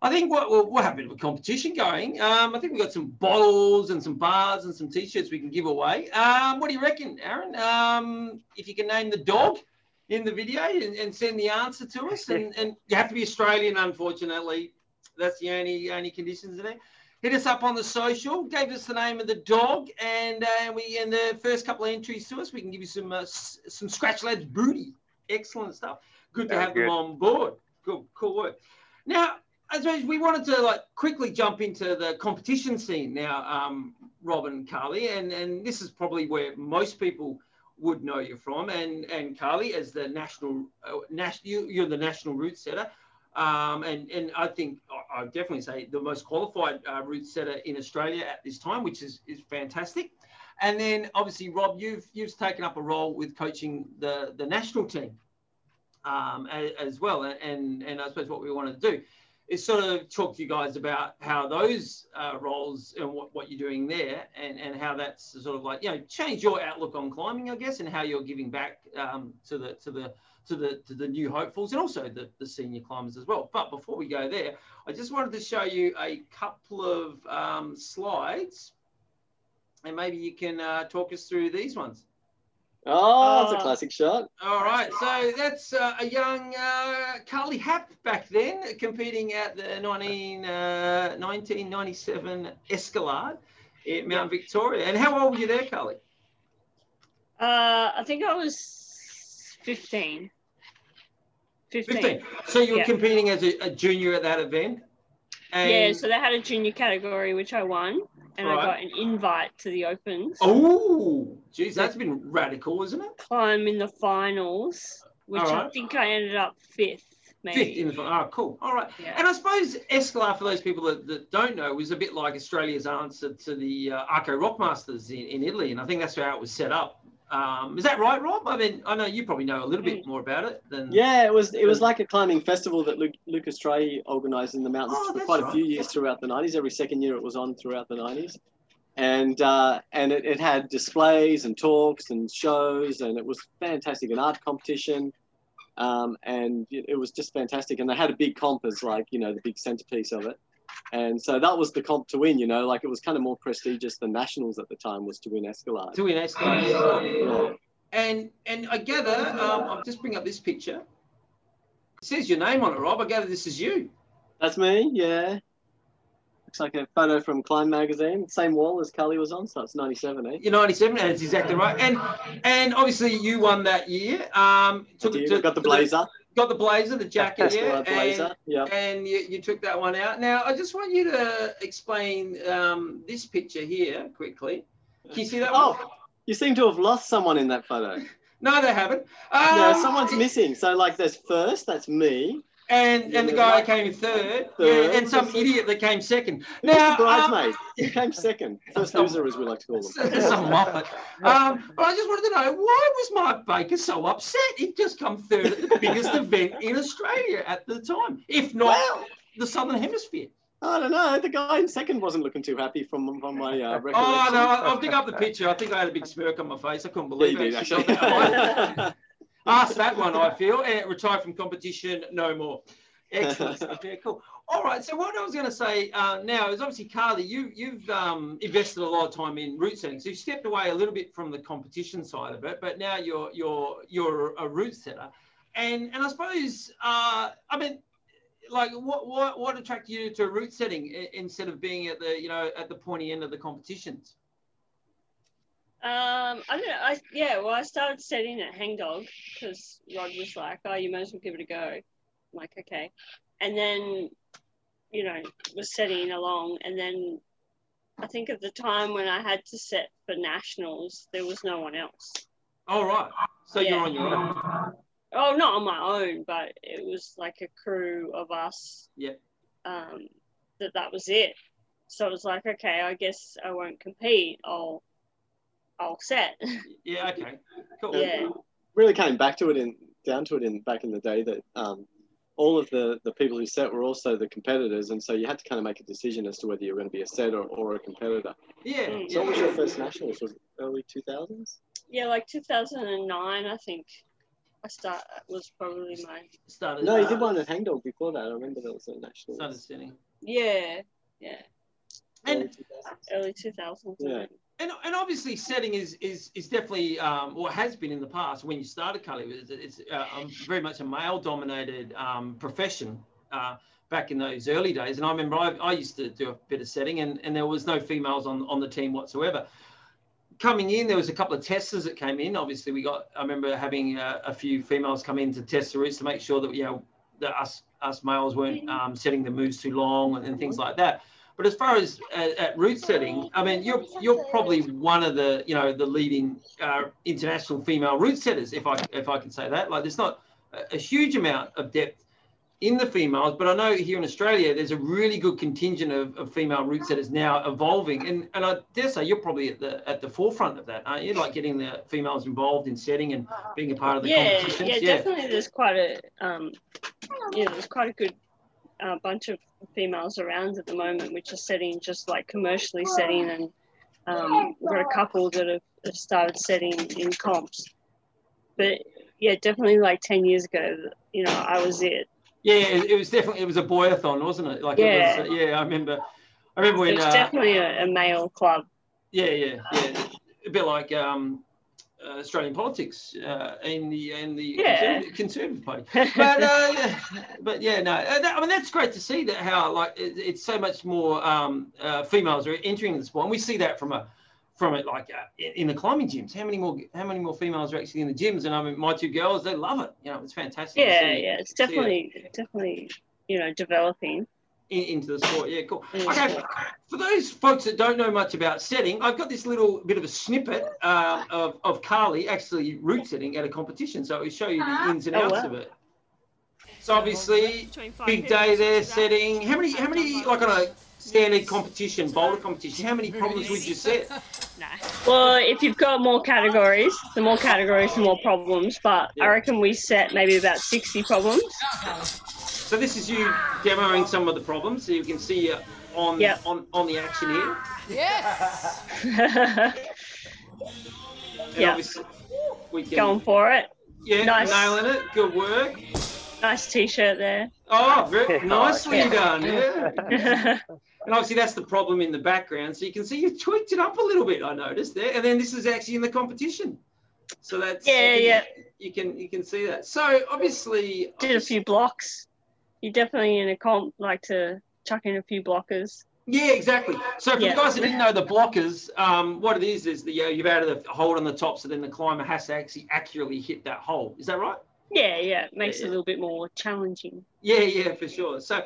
Speaker 2: I think we'll, we'll, we'll have a bit of a competition going. Um, I think we've got some bottles and some bars and some t-shirts we can give away. Um, what do you reckon, Aaron? Um, if you can name the dog in the video and, and send the answer to us, and, and you have to be Australian, unfortunately. That's the only only conditions in there. Hit us up on the social. Gave us the name of the dog, and uh, we and the first couple of entries to us, we can give you some uh, some Skratch Labs booty. Excellent stuff. Good to have them on board. Cool, cool work. Now, suppose we wanted to like quickly jump into the competition scene now, um, Rob and Carly, and and this is probably where most people would know you from, and and Carly as the national, uh, national, you, you're the national route setter. Um, and, and I think I- I'd definitely say the most qualified uh, route setter in Australia at this time, which is, is fantastic. And then obviously, Rob, you've you've taken up a role with coaching the, the national team um, as, as well. And, and I suppose what we wanted to do is sort of talk to you guys about how those uh, roles and what, what you're doing there and, and how that's sort of like, you know, change your outlook on climbing, I guess, and how you're giving back um, to the to the to the to the new hopefuls and also the, the senior climbers as well. But before we go there, I just wanted to show you a couple of um, slides, and maybe you can uh, talk us through these ones.
Speaker 4: Oh, it's a
Speaker 5: Oh.
Speaker 4: classic shot.
Speaker 2: All right, so that's uh, a young uh, Carly Happ back then competing at the 19, uh, 1997 Escalade at Mount Victoria. And how old were you there, Carly?
Speaker 5: Uh, I think I was 15. 15.
Speaker 2: 15. So you were
Speaker 5: Yeah.
Speaker 2: competing as a, a junior at that event? And,
Speaker 5: Yeah, so they had a junior category, which I won, and I got an invite to the Opens.
Speaker 2: Oh, geez, that's been radical, isn't it?
Speaker 5: Climb in the finals, which I think I ended up fifth, maybe.
Speaker 2: Fifth in the Oh, cool. All right.
Speaker 5: Yeah.
Speaker 2: And I suppose Escalade, for those people that, that don't know, was a bit like Australia's answer to the uh, Arco Rockmasters in, in Italy. And I think that's how it was set up. Um, is that right, Rob? I mean, I know you probably know a little bit more about it than.
Speaker 4: Yeah, it was it was like a climbing festival that Luke, Lucas Trihey organised in the mountains
Speaker 2: Oh,
Speaker 4: for quite a few years throughout the nineties. Every second year it was on throughout the nineties, and uh, and it, it had displays and talks and shows, and it was fantastic. An art competition, um, and it, it was just fantastic. And they had a big comp as like you know the big centerpiece of it, and so that was the comp to win. You know, like it was kind of more prestigious than nationals at the time was to win Escalade.
Speaker 2: To win Escalade. yeah. And and I gather, um, I'll just bring up this picture. It says your name on it, Rob. I gather this is you.
Speaker 4: That's me, yeah. Looks like a photo from Climb magazine. Same wall as Cully was on, so it's 97, eh?
Speaker 2: You're 97, and it's exactly right. And and obviously you won that year. Um, took it
Speaker 4: You
Speaker 2: to,
Speaker 4: got the blazer.
Speaker 2: Got the blazer, the jacket, yeah,
Speaker 4: blazer,
Speaker 2: and,
Speaker 4: yeah.
Speaker 2: and you, you took that one out. Now I just want you to explain um, this picture here quickly. Can you see that one?
Speaker 4: Oh, you seem to have lost someone in that photo.
Speaker 2: No, they haven't. Um,
Speaker 4: no, someone's missing. So, like, there's first, that's me.
Speaker 2: And and the guy that came third,
Speaker 4: Third.
Speaker 2: yeah, and some idiot that came second.
Speaker 4: Now,
Speaker 2: Now,
Speaker 4: the
Speaker 2: um,
Speaker 4: bridesmaid came second, first loser, as we like to call them.
Speaker 2: some muppet. Um, but I just wanted to know why was Mark Baker so upset? He'd just come third at the biggest event in Australia at the time, if not
Speaker 4: Well,
Speaker 2: the Southern Hemisphere.
Speaker 4: I don't know. The guy in second wasn't looking too happy from from my uh, recollection.
Speaker 2: Oh no, I'll dig up the picture. I think I had a big smirk on my face. I couldn't
Speaker 4: Yeah,
Speaker 2: believe
Speaker 4: you
Speaker 2: it. Actually Ask that one, I feel, and retire from competition no more. Excellent. Yeah, cool. All right. So what I was going to say uh, now is obviously, Carly, you you've um, invested a lot of time in route setting. So you've stepped away a little bit from the competition side of it, but now you're you're you're a route setter, and and I suppose uh, I mean. Like what, what what attracted you to route setting instead of being at the you know at the pointy end of the competitions?
Speaker 5: Um, I don't know. I yeah. Well, I started setting at Hangdog because Rod was like, "Oh, you might as well give it a go." I'm like, "Okay," and then you know was setting along, and then I think at the time when I had to set for nationals, there was no one else.
Speaker 2: All right. So you're on your own.
Speaker 5: Oh, not on my own, but it was like a crew of us.
Speaker 2: Yeah.
Speaker 5: Um, that that was it. So it was like, okay, I guess I won't compete. I'll I'll set.
Speaker 2: Yeah. Okay. Cool.
Speaker 5: yeah.
Speaker 4: really came back to it in down to it in back in the day that um, all of the the people who set were also the competitors, and so you had to kind of make a decision as to whether you're going to be a set or, or a competitor.
Speaker 2: Yeah.
Speaker 5: Mm.
Speaker 4: So, what was your first nationals? Was it early two thousands?
Speaker 5: Yeah, like 2009, I think. I start was probably my
Speaker 2: Started.
Speaker 4: No, you
Speaker 2: uh,
Speaker 4: did one at Hangdog before that. I remember there was a national.
Speaker 2: Started
Speaker 4: nationals.
Speaker 2: setting.
Speaker 5: yeah yeah
Speaker 2: And
Speaker 4: early 2000s.
Speaker 5: early 2000s.
Speaker 4: Yeah.
Speaker 2: And, and obviously setting is is is definitely um, or has been in the past when you started Cully. It's, it's uh, um, very much a male dominated um, profession uh, back in those early days. And I remember I, I used to do a bit of setting and, and there was no females on on the team whatsoever. Coming in there was a couple of testers that came in. Obviously we got I remember having a, a few females come in to test the routes to make sure that you know that us us males weren't um, setting the moves too long and, and things like that but as far as uh, at route setting, I mean, you're you're probably one of the you know the leading uh, international female route setters, if I if I can say that. Like, there's not a, a huge amount of depth in the females, but I know here in Australia there's a really good contingent of, of female route setters now evolving, and and I dare say you're probably at the at the forefront of that, aren't you? Like getting the females involved in setting and being a part of the
Speaker 5: Yeah,
Speaker 2: competitions.
Speaker 5: yeah, definitely. There's quite a um, know, there's quite a good uh, bunch of females around at the moment, which are setting just like commercially setting, and um, we've got a couple that have, have started setting in comps. But yeah, definitely like ten years ago, you know, I was it.
Speaker 2: Yeah, it, it was definitely it was a boyathon, wasn't it? Like
Speaker 5: Yeah.
Speaker 2: it was. Uh, yeah, I remember. I remember
Speaker 5: It
Speaker 2: when.
Speaker 5: was
Speaker 2: Uh,
Speaker 5: definitely a, a male club.
Speaker 2: Yeah, yeah, yeah. A bit like um, uh, Australian politics uh, in the in the
Speaker 5: Yeah.
Speaker 2: Conservative, Conservative Party. But uh, but yeah, no. Uh, that, I mean, that's great to see that how like it, it's so much more um, uh, females are entering the sport, and we see that from a from it like uh, in in the climbing gyms. How many more how many more females are actually in the gyms? And I mean, my two girls, they love it. You know, it's fantastic.
Speaker 5: Yeah,
Speaker 2: see-
Speaker 5: yeah, it's
Speaker 2: it
Speaker 5: definitely definitely you know developing.
Speaker 2: In, into the sport. Yeah, cool.
Speaker 5: Mm.
Speaker 2: Okay, for those folks that don't know much about setting, I've got this little bit of a snippet uh, of, of Carly actually route setting at a competition. So we show you the ins and
Speaker 5: Oh,
Speaker 2: outs
Speaker 5: wow.
Speaker 2: of it. So obviously, big day there setting. How many, how many, like on a standard competition, boulder competition, how many problems would you set?
Speaker 5: Well, if you've got more categories, the more categories, the more problems. But
Speaker 2: Yeah.
Speaker 5: I reckon we set maybe about sixty problems.
Speaker 2: So this is you demoing some of the problems, so you can see uh, on
Speaker 5: Yep.
Speaker 2: on on the action here.
Speaker 5: Yes!
Speaker 2: Going
Speaker 5: Yeah.
Speaker 2: we can,
Speaker 5: for it.
Speaker 2: yeah,
Speaker 5: Nice.
Speaker 2: nailing it. Good work.
Speaker 5: Nice t-shirt there.
Speaker 2: Oh, very nicely
Speaker 5: Yeah.
Speaker 2: done. Yeah.
Speaker 5: yeah,
Speaker 2: And obviously that's the problem in the background. So you can see you tweaked it up a little bit, I noticed there. And then this is actually in the competition. So that's
Speaker 5: Yeah, yeah.
Speaker 2: You can you can see that. So obviously
Speaker 5: did a few blocks. You definitely in a comp like to chuck in a few blockers.
Speaker 2: Yeah, exactly. So for
Speaker 5: Yeah.
Speaker 2: the guys that didn't know the blockers, um, what it is is the uh, you've added a hold on the top, so then the climber has to actually accurately hit that hole. Is that right?
Speaker 5: Yeah, yeah, it makes
Speaker 2: Yeah,
Speaker 5: it a little bit more challenging.
Speaker 2: Yeah, yeah, for sure. So,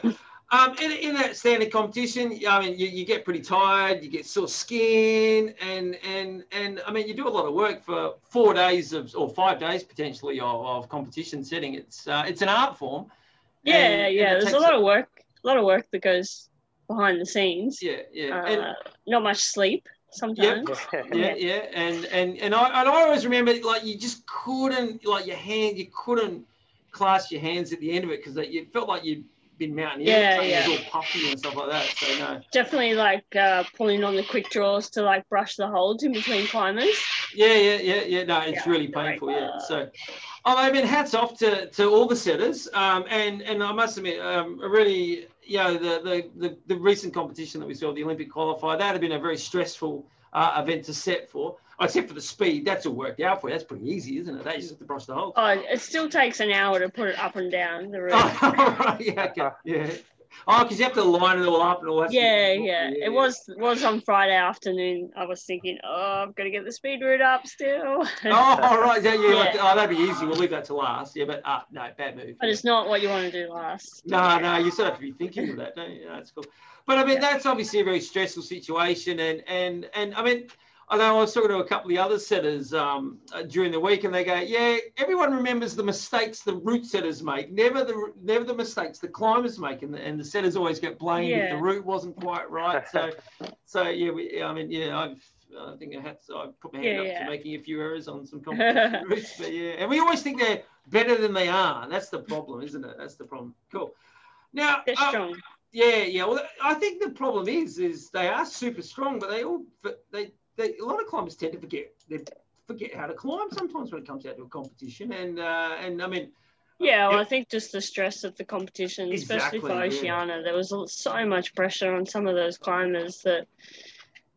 Speaker 2: um, in, in that standard competition, I mean, you, you get pretty tired, you get sore skin, and and and I mean, you do a lot of work for four days of or five days potentially of, of competition setting. It's uh, it's an art form,
Speaker 5: Yeah,
Speaker 2: And-
Speaker 5: yeah.
Speaker 2: and
Speaker 5: There's a lot of work, a lot of work that goes behind the scenes.
Speaker 2: Yeah, yeah.
Speaker 5: Uh,
Speaker 2: and,
Speaker 5: not much sleep sometimes.
Speaker 2: yeah, yeah, and and and I and I always remember like you just couldn't like your hand, you couldn't clasp your hands at the end of it because you felt like you'd been mountaineering.
Speaker 5: Yeah, yeah.
Speaker 2: all puffy and stuff like that. So no,
Speaker 5: Definitely like uh, pulling on the quick draws to like brush the holds in between climbers.
Speaker 2: yeah, yeah, yeah, yeah. No, it's
Speaker 5: Yeah,
Speaker 2: really
Speaker 5: like,
Speaker 2: painful. Yeah.
Speaker 5: uh,
Speaker 2: So. Oh, I mean, hats off to, to all the setters, um, and and I must admit, um, really, you know, the, the the the recent competition that we saw, the Olympic qualifier, that had been a very stressful uh, event to set for, except for the speed. That's all worked out for you. That's pretty easy, isn't it? They just have to brush the hole.
Speaker 5: Oh, it still takes an hour to put it up and down the route.
Speaker 2: Oh, right, yeah, okay, yeah. Oh, because you have to line it all up and all that.
Speaker 5: Yeah,
Speaker 2: stuff.
Speaker 5: yeah. It was was on Friday afternoon. I was thinking, oh, I've got to get the speed route up still.
Speaker 2: Oh, right. Yeah, yeah. Like, oh, that'd be easy. We'll leave that to last. Yeah, but uh, no, bad move.
Speaker 5: but it's not what you want to do last.
Speaker 2: No, no, you still have to be thinking of that, don't you? That's cool. But I mean, that's obviously a very stressful situation, and and and I mean, I know I was talking to a couple of the other setters um, uh, during the week, and they go, "Yeah, everyone remembers the mistakes the route setters make, never the never the mistakes the climbers make, and the, and the setters always get blamed if the route wasn't quite right." So, so yeah, we, I mean, yeah, I've. I think I had to, I put my hand
Speaker 5: Yeah,
Speaker 2: up
Speaker 5: yeah.
Speaker 2: to making a few errors on some competition routes, but yeah, and we always think they're better than they are. That's the problem, isn't it? That's the problem. Cool. Now,
Speaker 5: They're
Speaker 2: uh,
Speaker 5: strong.
Speaker 2: yeah, yeah. Well, I think the problem is, is they are super strong, but they all, they, they, a lot of climbers tend to forget, they forget how to climb sometimes when it comes out to a competition, and uh, and I mean,
Speaker 5: Yeah, well. I think just the stress of the competition, especially for
Speaker 2: Exactly, yeah.
Speaker 5: Oceania, there was so much pressure on some of those climbers that,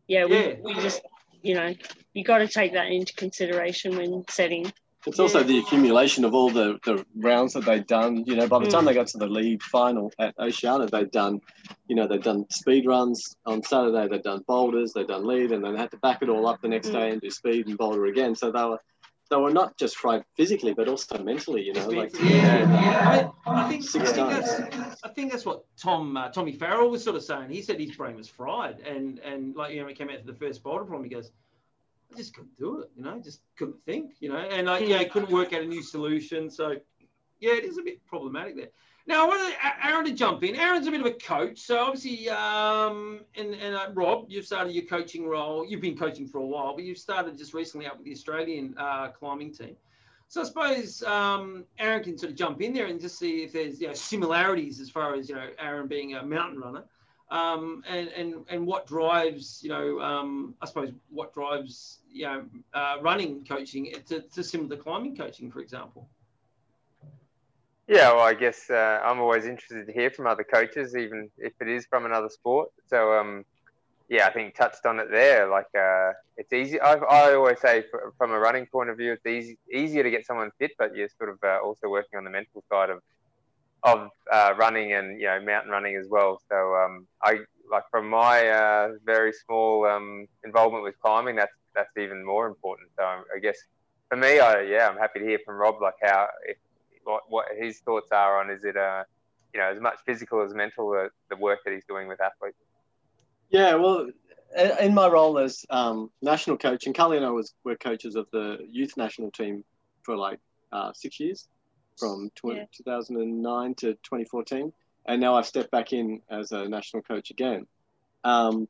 Speaker 5: yeah, we,
Speaker 2: Yeah.
Speaker 5: we just, you know, you got to take that into consideration when setting.
Speaker 4: It's also the accumulation of all the, the rounds that they'd done. You know, by the
Speaker 5: Mm.
Speaker 4: time they got to the league final at Oceania, they'd done, you know, they'd done speed runs on Saturday, they'd done boulders, they'd done lead, and then they had to back it all up the next
Speaker 5: Mm.
Speaker 4: day and do speed and boulder again. So they were they were not just fried physically, but also mentally. You know, like
Speaker 2: yeah, I, mean, I think, I think
Speaker 4: times.
Speaker 2: that's, I think that's what Tom, uh, Tommy Farrell was sort of saying. He said his brain was fried, and and like you know, when he came out to the first boulder problem, he goes. I just couldn't do it, you know, just couldn't think, you know, and I, yeah, couldn't work out a new solution. So, yeah, it is a bit problematic there. Now, I want Aaron to jump in. Aaron's a bit of a coach, so obviously, um, and and uh, Rob, you've started your coaching role. You've been coaching for a while, but you've started just recently up with the Australian uh, climbing team. So I suppose um, Aaron can sort of jump in there and just see if there's you know similarities as far as you know Aaron being a mountain runner, um, and and and what drives you know um, I suppose what drives you know uh, running coaching to, to similar to climbing coaching, for example.
Speaker 3: Yeah, well, I guess uh, I'm always interested to hear from other coaches, even if it is from another sport. So, um, yeah, I think touched on it there. Like, uh, it's easy. I, I always say, fr- from a running point of view, it's easy easier to get someone fit, but you're sort of uh, also working on the mental side of of uh, running and you know mountain running as well. So, um, I like from my uh, very small um, involvement with climbing, that's that's even more important. So, I guess for me, I yeah, I'm happy to hear from Rob, like how if what, what his thoughts are on is it uh you know as much physical as mental uh, the work that he's doing with athletes
Speaker 4: Yeah, well, in my role as um, national coach, and Carly and I was were coaches of the youth national team for like uh, six years, from tw-
Speaker 5: Yeah.
Speaker 4: 2009 to 2014, and now I've stepped back in as a national coach again. Um,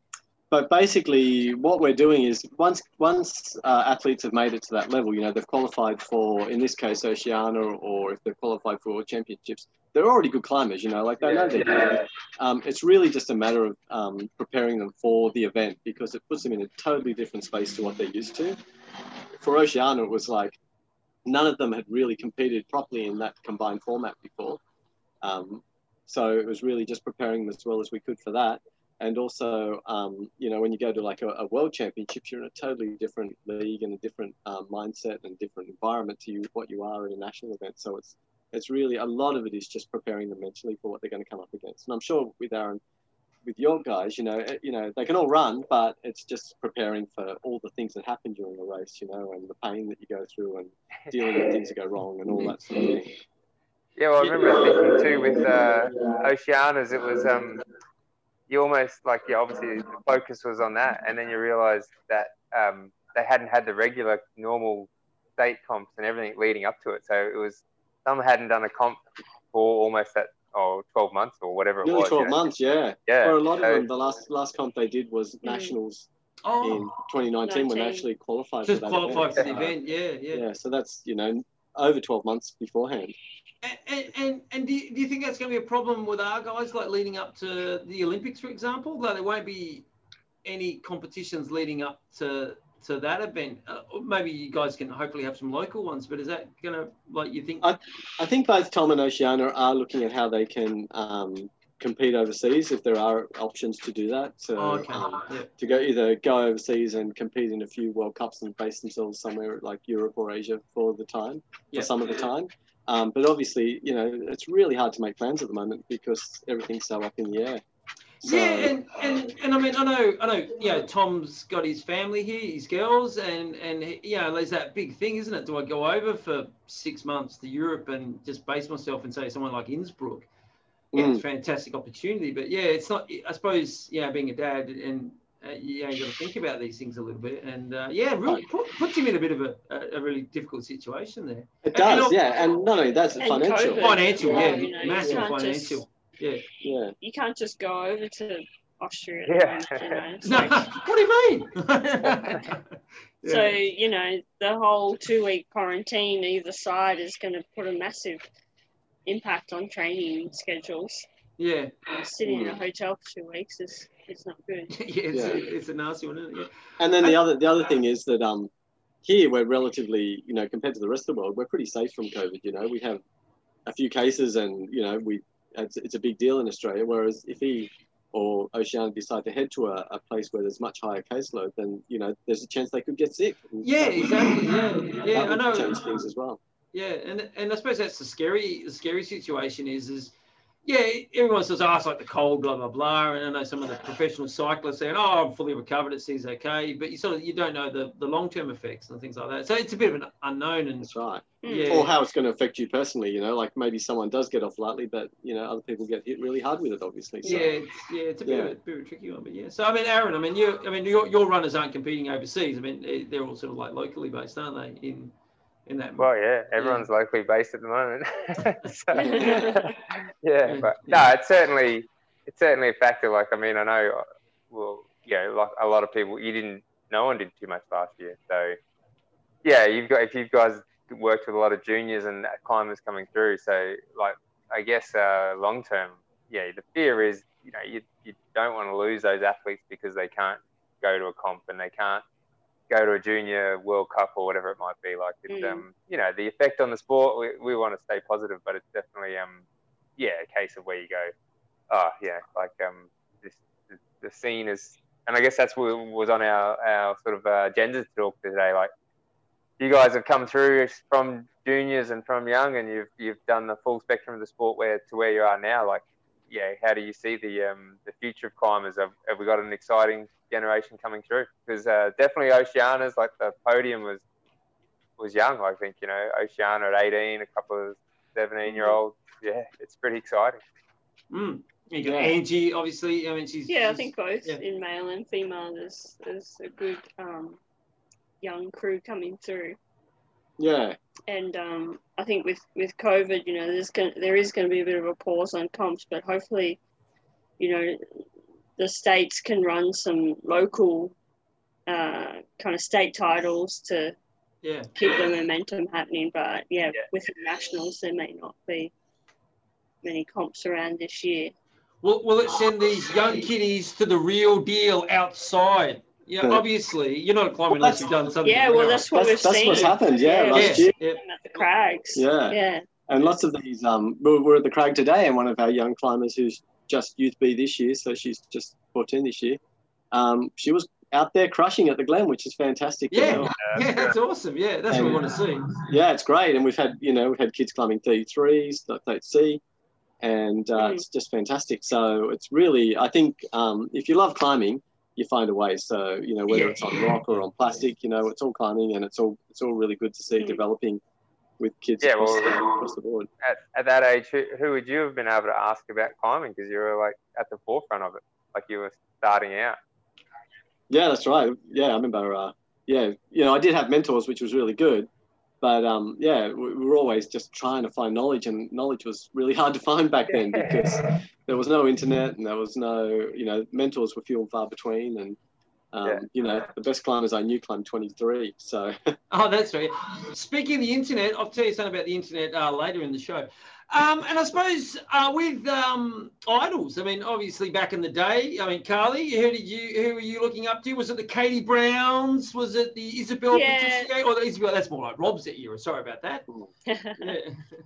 Speaker 4: but basically, what we're doing is once once uh, athletes have made it to that level, you know, they've qualified for, in this case, Oceania, or if they've qualified for championships, they're already good climbers. You know, like they know
Speaker 3: Yeah.
Speaker 4: they're um, it's really just a matter of um, preparing them for the event because it puts them in a totally different space to what they're used to. For Oceania, it was like none of them had really competed properly in that combined format before. Um, so it was really just preparing them as well as we could for that. And also, um, you know, when you go to like a, a world championships, you're in a totally different league and a different um, mindset and different environment to you, what you are at a national event. So it's it's really a lot of it is just preparing them mentally for what they're going to come up against. And I'm sure with Aaron, with your guys, you know, eh, you know, they can all run, but it's just preparing for all the things that happen during a race, you know, and the pain that you go through and dealing with things that go wrong and all that sort of thing.
Speaker 3: yeah well i remember thinking too with uh, oceanas it was um you almost like yeah obviously the focus was on that and then you realize that um they hadn't had the regular normal state comps and everything leading up to it so it was some hadn't done a comp for almost that or 12 months or whatever it was.
Speaker 4: twelve
Speaker 3: you know.
Speaker 4: months, yeah.
Speaker 3: Yeah.
Speaker 4: For a lot of them, the last last comp they did was mm. nationals
Speaker 2: Oh,
Speaker 4: in 2019 when they actually qualified
Speaker 2: just
Speaker 4: for that
Speaker 2: qualified for the event. Yeah, yeah.
Speaker 4: Yeah, so that's you know over 12 months beforehand.
Speaker 2: And, and, and, and do, you, do you think that's going to be a problem with our guys, like leading up to the Olympics, for example? Like there won't be any competitions leading up to to that event. Uh, maybe you guys can hopefully have some local ones, but is that going to, like, you think?
Speaker 4: I- I think both Tom and Oceania are looking at how they can um, compete overseas if there are options to do that. So
Speaker 2: oh, okay.
Speaker 4: um,
Speaker 2: yeah.
Speaker 4: to go either go overseas and compete in a few World Cups and base themselves somewhere like Europe or Asia for the time,
Speaker 2: Yeah.
Speaker 4: for some of the time. Um, but obviously, you know, it's really hard to make plans at the moment because everything's so up in the air. So,
Speaker 2: yeah, and, and and I mean, I know, I know, you know, Tom's got his family here, his girls, and and you know, there's that big thing, isn't it? Do I go over for six months to Europe and just base myself and say someone like Innsbruck? Yeah,
Speaker 4: Mm.
Speaker 2: it's a fantastic opportunity, but yeah, it's not. I suppose, yeah, being a dad and uh, yeah, you got to think about these things a little bit, and uh, yeah, really put, puts him in a bit of a, a, a really difficult situation there.
Speaker 4: it
Speaker 2: and- and
Speaker 4: does,
Speaker 2: al-
Speaker 4: yeah. And not only that,
Speaker 5: And
Speaker 4: financial.
Speaker 5: COVID.
Speaker 2: Financial, yeah,
Speaker 5: you know,
Speaker 2: massive
Speaker 5: can't just-
Speaker 2: financial. Yeah.
Speaker 4: Yeah.
Speaker 5: You can't just go over to Austria.
Speaker 3: Yeah.
Speaker 5: At moment, you know?
Speaker 2: No,
Speaker 5: like-
Speaker 2: what do you mean?
Speaker 5: So, you know, the whole two week quarantine either side is going to put a massive impact on training schedules.
Speaker 2: yeah.
Speaker 5: And sitting in a hotel for two weeks is, is not good.
Speaker 2: yeah, it's,
Speaker 4: Yeah.
Speaker 2: A, it's a nasty one, isn't it? Yeah.
Speaker 4: And then the other the other thing is that um, here we're relatively, you know, compared to the rest of the world, we're pretty safe from COVID. You know, we have a few cases, and you know, we it's, it's a big deal in Australia. Whereas if he or Oceania decide to head to a, a place where there's much higher caseload, then you know, there's a chance they could get sick. And
Speaker 2: Yeah,
Speaker 4: would-
Speaker 2: exactly. Yeah, yeah, I know.
Speaker 4: Change things as well.
Speaker 2: Yeah, and and I suppose that's the scary the scary situation is is yeah everyone says oh it's like the cold blah blah blah and I know some of the professional cyclists saying oh I'm fully recovered it seems okay but you sort of you don't know the the long term effects and things like that so it's a bit of an unknown and
Speaker 4: That's right.
Speaker 5: Mm.
Speaker 2: yeah
Speaker 4: Or how it's going to affect you personally. You know, like maybe someone does get off lightly, but you know, other people get hit really hard with it. Obviously. So,
Speaker 2: yeah it's, yeah it's a bit,
Speaker 4: Yeah.
Speaker 2: Of a, bit of a tricky one but yeah so I mean Aaron I mean you I mean your, your runners aren't competing overseas I mean they're all sort of like locally based aren't they in in that
Speaker 3: Well, yeah, everyone's locally based at the moment. so, yeah, but no, it's certainly it's certainly a factor. Like, I mean, I know, well, you know, like a lot of people, you didn't, no one did too much last year. So, yeah, you've got if you guys worked with a lot of juniors and climbers coming through. So, like, I guess uh, long term, yeah, the fear is, you know, you you don't want to lose those athletes because they can't go to a comp and they can't go to a junior World Cup or whatever it might be. Like, it's,
Speaker 5: Mm.
Speaker 3: um, you know, the effect on the sport, we, we want to stay positive, but it's definitely, um, yeah, a case of where you go, oh, yeah, like, um, this, the, the scene is, and I guess that's what was on our, our sort of uh, agenda to talk today. Like, you guys have come through from juniors and from young, and you've you've done the full spectrum of the sport where to where you are now. Like, yeah, how do you see the um, the future of climbers? Have, have we got an exciting generation coming through? Because uh, definitely Oceania's like the podium was was young. I think you know Oceana at 18, a couple of 17 year olds. Yeah, it's pretty exciting.
Speaker 2: Mm. You got
Speaker 4: Yeah.
Speaker 2: Angie, obviously. I mean, she's
Speaker 5: Yeah, I think both
Speaker 2: yeah.
Speaker 5: in male and female, there's, there's a good um, young crew coming through.
Speaker 4: Yeah.
Speaker 5: and um, I think with with COVID, you know, there's going there is going to be a bit of a pause on comps, but hopefully, you know, the states can run some local uh, kind of state titles to
Speaker 2: yeah.
Speaker 5: keep the momentum happening. But yeah,
Speaker 3: Yeah.
Speaker 5: with the nationals, there may not be many comps around this year.
Speaker 2: Will, will it send these young kiddies to the real deal outside? Yeah,
Speaker 4: Yeah.
Speaker 2: obviously, you're not a climber
Speaker 4: Well,
Speaker 2: unless you've done something.
Speaker 5: Yeah, well, that's what
Speaker 4: That's,
Speaker 5: we've
Speaker 4: that's
Speaker 5: seen.
Speaker 4: what's happened. Yeah,
Speaker 5: Yeah.
Speaker 4: last
Speaker 2: Yeah,
Speaker 4: year.
Speaker 2: yeah.
Speaker 5: At the Crags.
Speaker 4: Yeah.
Speaker 5: Yeah.
Speaker 4: And lots of these, um, we're, we're at the Crag today, and one of our young climbers who's just Youth B this year, so she's just 14 this year, um, she was out there crushing at the Glen, which is fantastic. you
Speaker 2: Yeah,
Speaker 4: know.
Speaker 2: yeah, that's awesome. Yeah, that's what we want to see.
Speaker 4: Yeah, it's great. And we've had, you know, we've had kids climbing 33s, 38C, and uh,
Speaker 5: Mm.
Speaker 4: it's just fantastic. So it's really, I think um, if you love climbing, you find a way. So, you know, whether
Speaker 2: Yeah.
Speaker 4: it's on rock or on plastic, you know, it's all climbing and it's all, it's all really good to see
Speaker 5: Mm.
Speaker 4: developing with kids
Speaker 3: Yeah,
Speaker 4: across,
Speaker 3: well,
Speaker 4: the, across the board.
Speaker 3: At, at that age, who, who would you have been able to ask about climbing? Because you were like at the forefront of it, like you were starting out.
Speaker 4: Yeah, that's right. Yeah, I remember. Uh, yeah, you know, I did have mentors, which was really good. but um, yeah, we, we were always just trying to find knowledge, and knowledge was really hard to find back then because there was no internet and there was no, you know, mentors were few and far between, and um,
Speaker 3: Yeah.
Speaker 4: you know, the best climbers I knew climbed 23. So
Speaker 2: Oh, that's right. Speaking of the internet, I'll tell you something about the internet uh, later in the show. Um, and I suppose uh, with um, idols, I mean, obviously back in the day, I mean, Carly, who did you, who were you looking up to? Was it the Katie Browns? Was it the Isabel
Speaker 5: Yeah.
Speaker 2: Patissier? Or the Isabel? That's more like Rob's era. Sorry about that. Yeah.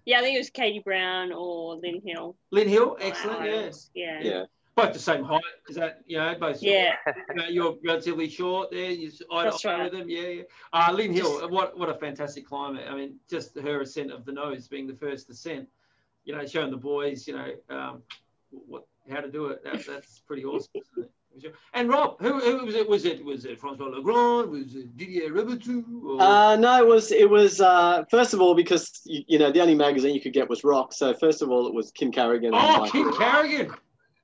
Speaker 5: yeah, I think it was Katie Brown or Lynn Hill.
Speaker 2: Lynn Hill, excellent. Yeah,
Speaker 5: Yeah.
Speaker 4: yeah,
Speaker 2: both the same height. Is that you know both?
Speaker 5: Yeah.
Speaker 2: You know, you're relatively short there. You eye
Speaker 5: That's
Speaker 2: to eye
Speaker 5: right.
Speaker 2: with them. Yeah, yeah. Uh, Lynn Hill, what what a fantastic climber. I mean, just her ascent of the nose being the first ascent. You know, showing the boys, you know, um, what how to do it. That, that's pretty awesome. Isn't it? And Rob, who, who was it? Was it was it Francois Legrand? Was it Didier Raboutou? Or...
Speaker 4: Uh, no, it was it was uh, first of all because you, you know the only magazine you could get was Rock. So first of all, it was Kim Carrigan.
Speaker 2: oh, Kim Carrigan.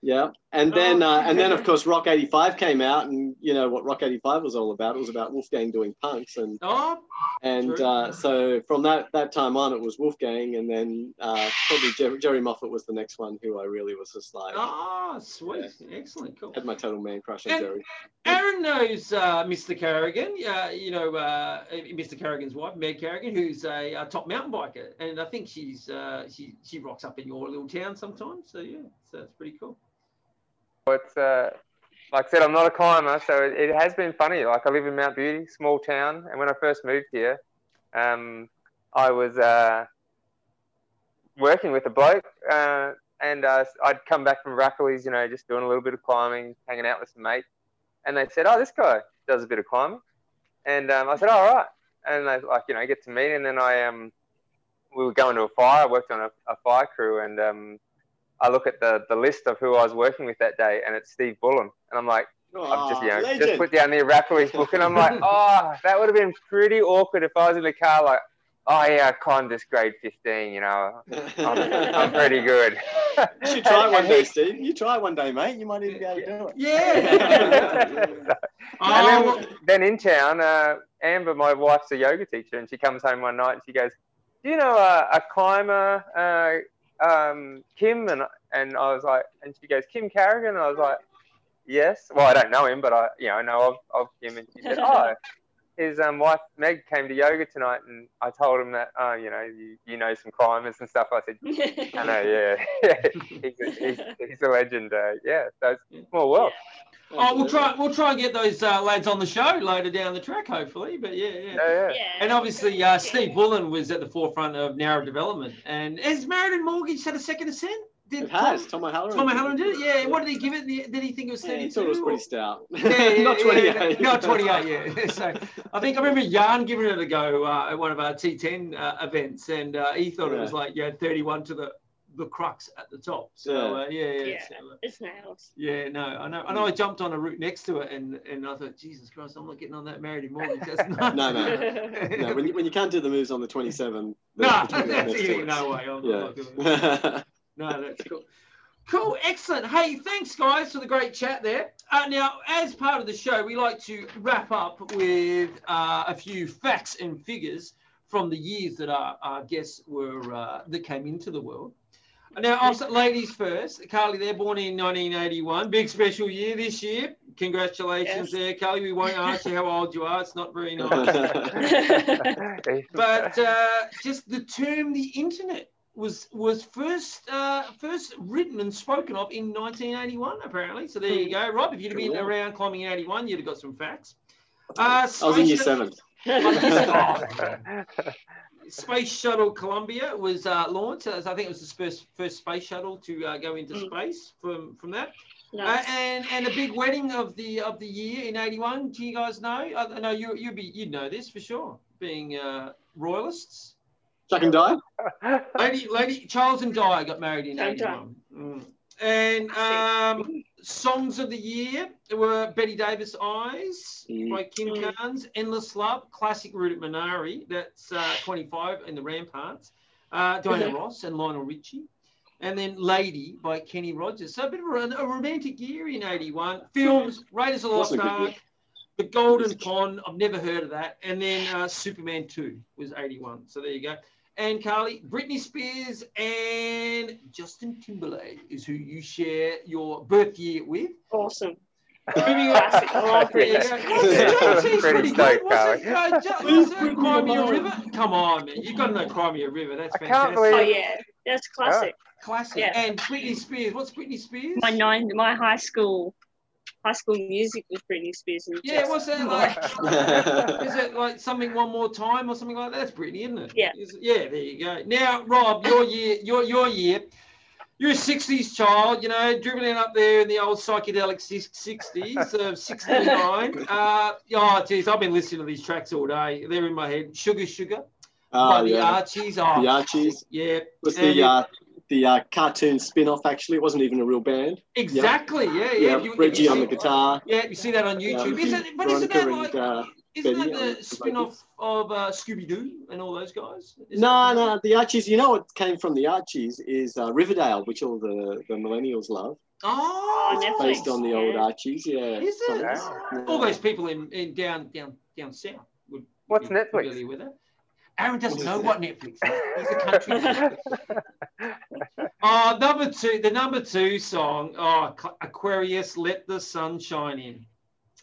Speaker 4: Yeah, and then
Speaker 2: Oh,
Speaker 4: uh, and then of course Rock '85 came out, and you know what Rock '85 was all about. It was about Wolfgang doing punks, and
Speaker 2: Oh,
Speaker 4: and uh, so from that that time on, it was Wolfgang, and then uh, probably Jerry, Jerry Moffatt was the next one who I really was just like
Speaker 2: oh, sweet, excellent, cool.
Speaker 4: had my total man crush on
Speaker 2: And-
Speaker 4: Jerry.
Speaker 2: Aaron knows uh, Mr. Carrigan, uh, you know, uh, Mr. Carrigan's wife, Meg Carrigan, who's a, uh top mountain biker. And I think she's uh, she, she rocks up in your little town sometimes. So, yeah, so it's pretty cool.
Speaker 3: It's uh, like I said, I'm not a climber, so it, it has been funny. Like I live in Mount Beauty, small town, and when I first moved here, um, I was uh, working with a bloke, uh, and uh, I'd come back from Rackley's, you know, just doing a little bit of climbing, hanging out with some mates, and they said, "Oh, this guy does a bit of climbing," and um, I said, "All right," and they like, you know, get to meet, and then I um, we were going to a fire. I worked on a, a fire crew, and um, I look at the, the list of who I was working with that day, and it's Steve Bullen. And I'm like, I've just, you know, just put down the Rackley's book, and I'm like, oh, that would have been pretty awkward if I was in the car, like, oh, yeah, I climbed this grade 15, you know, I'm, I'm pretty good.
Speaker 4: You should try
Speaker 3: And-
Speaker 4: one
Speaker 3: and
Speaker 4: day,
Speaker 3: he-
Speaker 4: Steve. You try one day, mate. You might even be able to do it.
Speaker 2: Yeah.
Speaker 3: and
Speaker 2: oh,
Speaker 3: then, then in town, uh, Amber, my wife's a yoga teacher, and she comes home one night and she goes, "Do you know uh, a climber, uh, um, Kim?" And and I was like, and she goes, "Kim Carrigan." And I was like, "Yes." Well, I don't know him, but I, you know, I know of, of Kim. And she said, "Oh, his um, wife Meg came to yoga tonight," and I told him that, "Oh, you know, you, you know some climbers and stuff." I said, "I know, yeah, he's, a, he's, he's a legend." Uh, yeah, so it's small world.
Speaker 2: Oh, we'll try we'll try and get those uh, lads on the show later down the track, hopefully. But yeah, yeah.
Speaker 3: Yeah, yeah.
Speaker 5: Yeah.
Speaker 2: And obviously, uh, Steve Bullen was at the forefront of Nowra development. And has Meriden Mortgage had a second ascent? Did
Speaker 4: It has. Tom O'Halloran.
Speaker 2: Tom O'Halloran did it? Yeah. What did he give it? Did he think it was
Speaker 4: Yeah,
Speaker 2: 32?
Speaker 4: he thought it was pretty stout.
Speaker 2: Yeah, yeah,
Speaker 4: Not 28.
Speaker 2: yeah. Not 28, yeah. So I think I remember Jan giving it a go uh, at one of our T10 uh, events, and uh, he thought it was like, yeah, 31 to the the crux at the top. So uh, yeah, yeah.
Speaker 5: Yeah.
Speaker 2: so, uh,
Speaker 5: It's nails.
Speaker 2: yeah, no, I know. I know. I jumped on a route next to it, and and I thought, Jesus Christ, I'm not getting on that married mortgage. That's not.
Speaker 4: No, no. no, when you, when you can't do the moves on the 27,
Speaker 2: No,
Speaker 4: there's
Speaker 2: that's
Speaker 4: next to
Speaker 2: yeah, no way. I'm not doing it.
Speaker 4: Yeah.
Speaker 2: No, that's cool. Cool, excellent. Hey, thanks, guys, for the great chat there. Uh, now, as part of the show, we like to wrap up with uh, a few facts and figures from the years that our, our guests were uh, that came into the world. Now, I'll say ladies first. Carly, they're born in 1981. Big special year this year. Congratulations
Speaker 5: Yes.
Speaker 2: there, Carly. We won't ask you how old you are. It's not very nice.
Speaker 3: But
Speaker 2: but uh, just the term the internet was was first uh, first written and spoken of in 1981 apparently so there you go rob if you'd have been
Speaker 4: Cool.
Speaker 2: around climbing in 81 you'd have got some facts uh,
Speaker 4: I was in year
Speaker 2: space-
Speaker 4: seven.
Speaker 2: Space Shuttle Columbia was uh, launched. I think it was the first first space shuttle to uh, go into
Speaker 5: Mm.
Speaker 2: space from from that. Uh, and and a big wedding of the of the year in '81. Do you guys know? I, I know you you be you'd know this for sure. Being uh, royalists,
Speaker 4: Chuck and die?
Speaker 2: lady lady Charles and Di got married in
Speaker 5: Charles and Di.
Speaker 2: '81. Mm. And um, songs of the year were Bette Davis Eyes
Speaker 4: Mm.
Speaker 2: by Kim
Speaker 5: Mm.
Speaker 2: Carnes, Endless Love, classic route at Minari, that's uh, 25 in the Ramparts, uh, Diana Ross and Lionel Richie. And then Lady by Kenny Rogers. So a bit of a, a romantic year in 81. Films, Raiders of the Lost
Speaker 4: Wasn't a good
Speaker 2: Ark, The Golden Pond, I've never heard of that. And then uh, Superman 2 was 81. So there you go. And Carly, Britney Spears and Justin Timberlake is who you share your birth year with.
Speaker 5: Awesome.
Speaker 2: Moving on.
Speaker 5: Classic. I love
Speaker 2: There you
Speaker 5: Britney.
Speaker 2: go.
Speaker 3: Pretty
Speaker 2: pretty good,
Speaker 3: stoked,
Speaker 2: wasn't it?
Speaker 3: Carly.
Speaker 2: Uh, Ju- Cry Me a River? Come on, man. You've got to know Cry Me a River. That's
Speaker 3: I can't
Speaker 2: fantastic.
Speaker 3: believe-
Speaker 5: Oh yeah, that's classic.
Speaker 2: Classic.
Speaker 5: Yeah.
Speaker 2: And Britney Spears. What's Britney Spears?
Speaker 5: My nine, my high school, high school music was Britney Spears and
Speaker 2: Yeah,
Speaker 5: Justin
Speaker 2: what's that like? Is it like something one more time or something like that? That's Britney, isn't it?
Speaker 5: Yeah.
Speaker 2: Is yeah, there you go. Now, Rob, your year, your your year, you're a '60s child, you know, dribbling up there in the old psychedelic '60s of '69. Uh, oh, geez, I've been listening to these tracks all day. They're in my head. Sugar, sugar.
Speaker 4: Oh,
Speaker 2: by the. Archies. Oh,
Speaker 4: The Archies.
Speaker 2: Yeah.
Speaker 4: was
Speaker 2: And
Speaker 4: the
Speaker 2: you-
Speaker 4: uh, the uh, cartoon spin-off. Actually, it wasn't even a real band.
Speaker 2: exactly. Yeah, yeah.
Speaker 4: Yeah,
Speaker 2: You-
Speaker 4: Reggie
Speaker 2: you
Speaker 4: on the
Speaker 2: see-
Speaker 4: guitar.
Speaker 2: Yeah, you see that on YouTube.
Speaker 4: Yeah.
Speaker 2: Isn't, but isn't that like?
Speaker 4: and, uh,
Speaker 2: Isn't
Speaker 4: Betty
Speaker 2: that the
Speaker 4: the
Speaker 2: spin-off of uh, Scooby Doo and all those guys? Is
Speaker 4: No, no, the Archies. You know what came from the Archies is uh, Riverdale, which all the, the millennials love,
Speaker 2: Oh,
Speaker 5: Netflix.
Speaker 4: based on the old Archies. Yeah.
Speaker 2: Is it?
Speaker 3: Yeah.
Speaker 2: All those people in, in down down down south would.
Speaker 3: What's
Speaker 2: be
Speaker 3: Netflix?
Speaker 2: familiar with it. Aaron doesn't
Speaker 4: What
Speaker 2: know
Speaker 4: is
Speaker 2: what Netflix is. He's a country. Oh, number two, the number two song. Oh, Aquarius, let the sun shine in.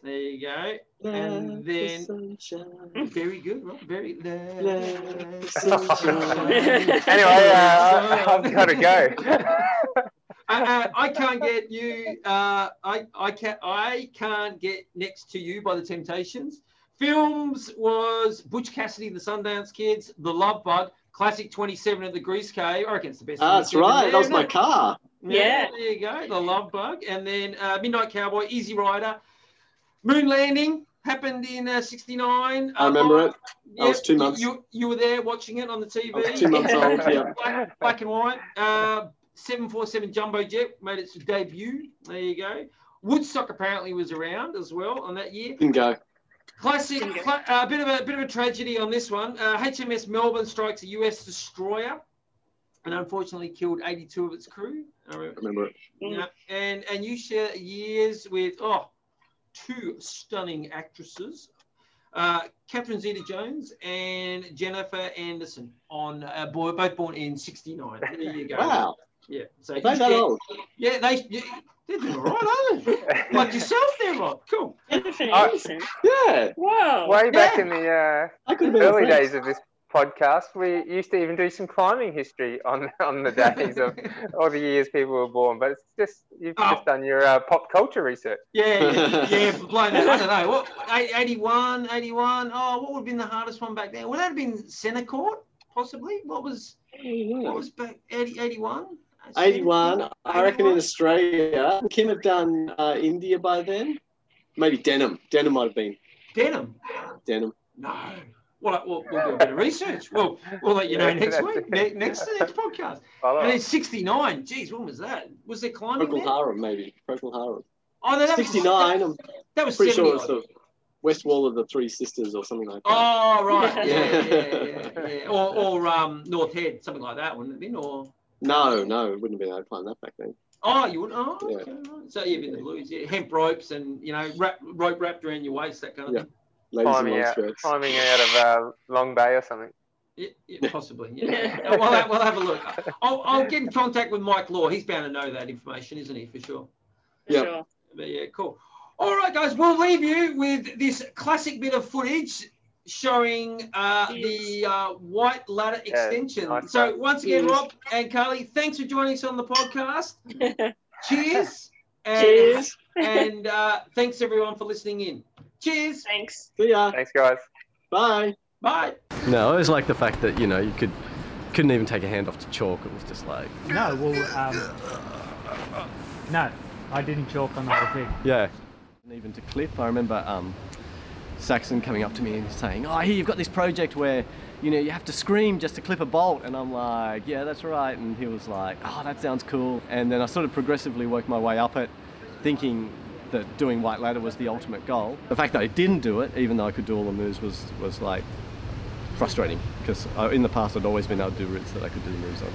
Speaker 2: There you go. And
Speaker 4: Let the
Speaker 2: then-
Speaker 4: sunshine.
Speaker 2: Very good, Rob. Very.
Speaker 4: Let the sunshine.
Speaker 3: anyway, uh, I've got to go.
Speaker 2: I, I, I can't get you. Uh, I I can't I can't get next to you by the Temptations. Films was Butch Cassidy, and the Sundance Kids, The Love Bug, Classic 27 at the Grease Cave. I reckon it's the best.
Speaker 4: Ah, that's right.
Speaker 2: there,
Speaker 4: That was my
Speaker 2: it?
Speaker 4: car.
Speaker 5: Yeah.
Speaker 2: There you go. The Love Bug, and then uh, Midnight Cowboy, Easy Rider, Moon Landing happened in uh, '69.
Speaker 4: I remember it. I was two
Speaker 2: you-
Speaker 4: months.
Speaker 2: You, you were there watching it on the TV.
Speaker 4: I was two months old. Yeah.
Speaker 2: black, black and white. Uh, 747 Jumbo Jet made its debut. There you go. Woodstock apparently was around as well on that year.
Speaker 4: Didn't go.
Speaker 2: Classic, cla- uh, bit of a bit of a tragedy on this one. Uh, HMS Melbourne strikes a US destroyer, and unfortunately killed 82 of its crew. I remember-
Speaker 4: Remember it.
Speaker 2: yeah, and and you share years with oh, two stunning actresses, uh, Catherine Zeta-Jones and Jennifer Anderson. On uh, boy, both born in '69. There you go.
Speaker 4: Wow.
Speaker 2: Yeah. So
Speaker 4: they that
Speaker 2: share-
Speaker 4: old?
Speaker 2: Yeah, they yeah, they're doing all right, aren't they? like yourself, there, Rob. Cool.
Speaker 5: Jennifer
Speaker 3: Uh,
Speaker 5: Aniston.
Speaker 4: Yeah.
Speaker 5: Wow.
Speaker 3: Way back
Speaker 2: Yeah.
Speaker 3: in the uh,
Speaker 4: I could have been a
Speaker 3: early days of this podcast, we used to even do some climbing history on on the days of all the years people were born. But it's just you've
Speaker 2: Oh.
Speaker 3: just done your uh, pop culture research.
Speaker 2: Yeah, yeah, yeah, blown that. I don't know. What, eight- 81, 81. Oh, what would have been the hardest one back then? Would that have been Centre Court, possibly? What was what was back 80, 81?
Speaker 4: 81. I reckon in Australia, Kim had done uh, India by then. Maybe Denim. Denim might have been.
Speaker 2: Denim.
Speaker 4: Denim.
Speaker 2: No. Well, we'll, we'll do a bit of research. We'll, we'll let you know next week, ne- next next podcast. And
Speaker 3: up.
Speaker 2: then 69. Geez, when was that? Was there climbing
Speaker 4: Procol? Harum, maybe. Procol Harum.
Speaker 2: Oh, no, that was
Speaker 4: 69. I'm
Speaker 2: That was
Speaker 4: pretty
Speaker 2: 70.
Speaker 4: sure it's the West Wall of the Three Sisters or something like that.
Speaker 2: Oh, right. Yeah,
Speaker 4: Yeah.
Speaker 2: yeah, yeah. yeah. Or, or um, North Head, something like that, wouldn't it have been? Or
Speaker 4: No, no, it wouldn't have been able to climb that back then.
Speaker 2: Oh, you wouldn't? Oh,
Speaker 4: Yeah.
Speaker 2: okay. So you've been the blues, yeah. Hemp ropes and, you know, wrap, rope wrapped around your waist, that kind of
Speaker 4: Yeah.
Speaker 2: thing.
Speaker 4: Ladies
Speaker 3: Climbing
Speaker 4: long
Speaker 3: out,
Speaker 4: skirts.
Speaker 3: climbing out of uh, Long Bay or something.
Speaker 2: Yeah, yeah, possibly. Yeah. We'll, have, we'll have a look. I'll, I'll get in contact with Mike Law. He's bound to know that information, isn't he, for sure?
Speaker 4: Yeah.
Speaker 5: sure.
Speaker 2: But yeah, cool. All right, guys, we'll leave you with this classic bit of footage showing uh, the uh, white ladder
Speaker 3: Yeah,
Speaker 2: extension.
Speaker 3: nice
Speaker 2: so
Speaker 3: one.
Speaker 2: once again,
Speaker 5: Yes.
Speaker 2: Rob and Carly, thanks for joining us on the podcast. Cheers. And,
Speaker 5: Cheers.
Speaker 2: And uh, thanks everyone for listening in. Cheers.
Speaker 5: Thanks.
Speaker 4: See ya.
Speaker 3: Thanks, guys.
Speaker 4: Bye.
Speaker 2: Bye.
Speaker 9: No, I always like the fact that you know you could couldn't even take a hand off to chalk. It was just like
Speaker 10: No, well, um, no, I didn't chalk on the whole thing.
Speaker 9: yeah. And even to clip, I remember um, Saxon coming up to me and saying, "Oh, here you've got this project where you know you have to scream just to clip a bolt," and I'm like, "Yeah, that's right." And he was like, "Oh, that sounds cool." And then I sort of progressively worked my way up it, thinking that doing white ladder was the ultimate goal. The fact that I didn't do it, even though I could do all the moves, was was like frustrating because in the past I'd always been able to do routes that I could do the moves on.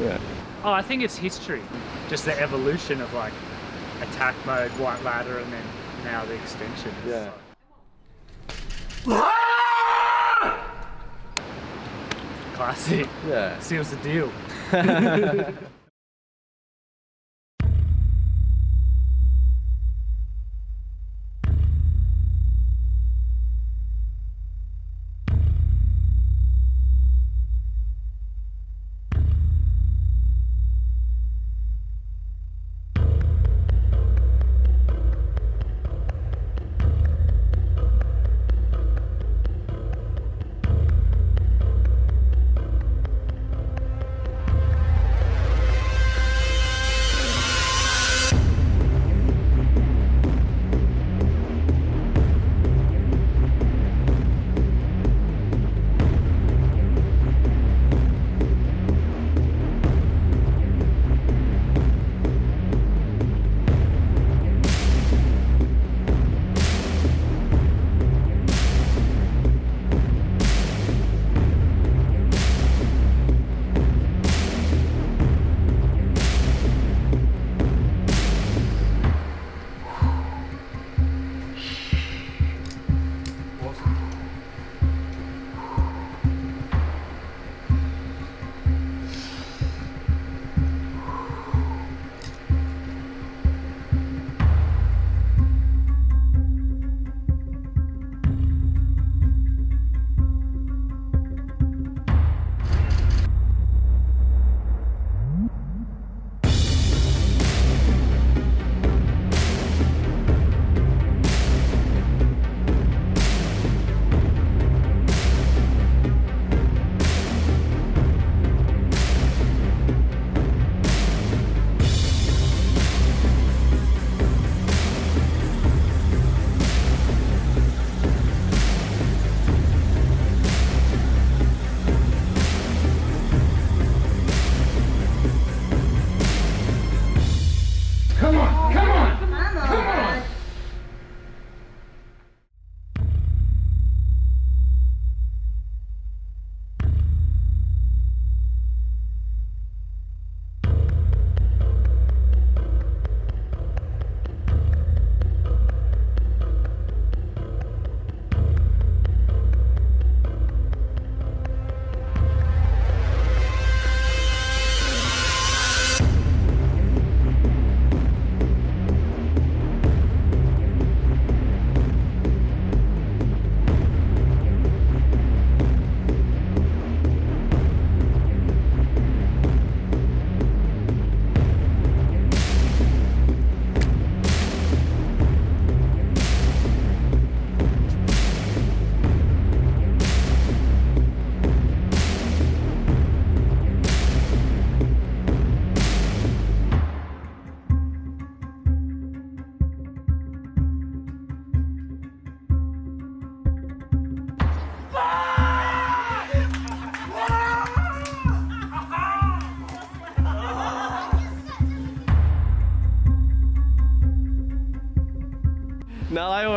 Speaker 9: Yeah.
Speaker 10: Oh, I think it's history, just the evolution of like attack mode, white ladder, and then now the extension. is
Speaker 4: Yeah.
Speaker 10: Classic.
Speaker 4: Yeah.
Speaker 10: Seals the deal.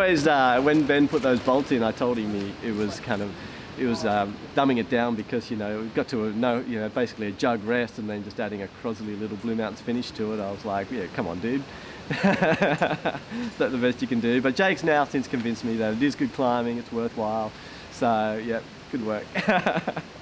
Speaker 4: always, uh, when Ben put those bolts in, I told him he, it was kind of, it was um, dumbing it down because, you know, it got to a, no, you know, basically a jug rest and then just adding a Crosley little Blue Mountains finish to it. I was like, yeah, come on, dude. That's the best you can do. But Jake's now since convinced me that it is good climbing, it's worthwhile. So, yeah, good work.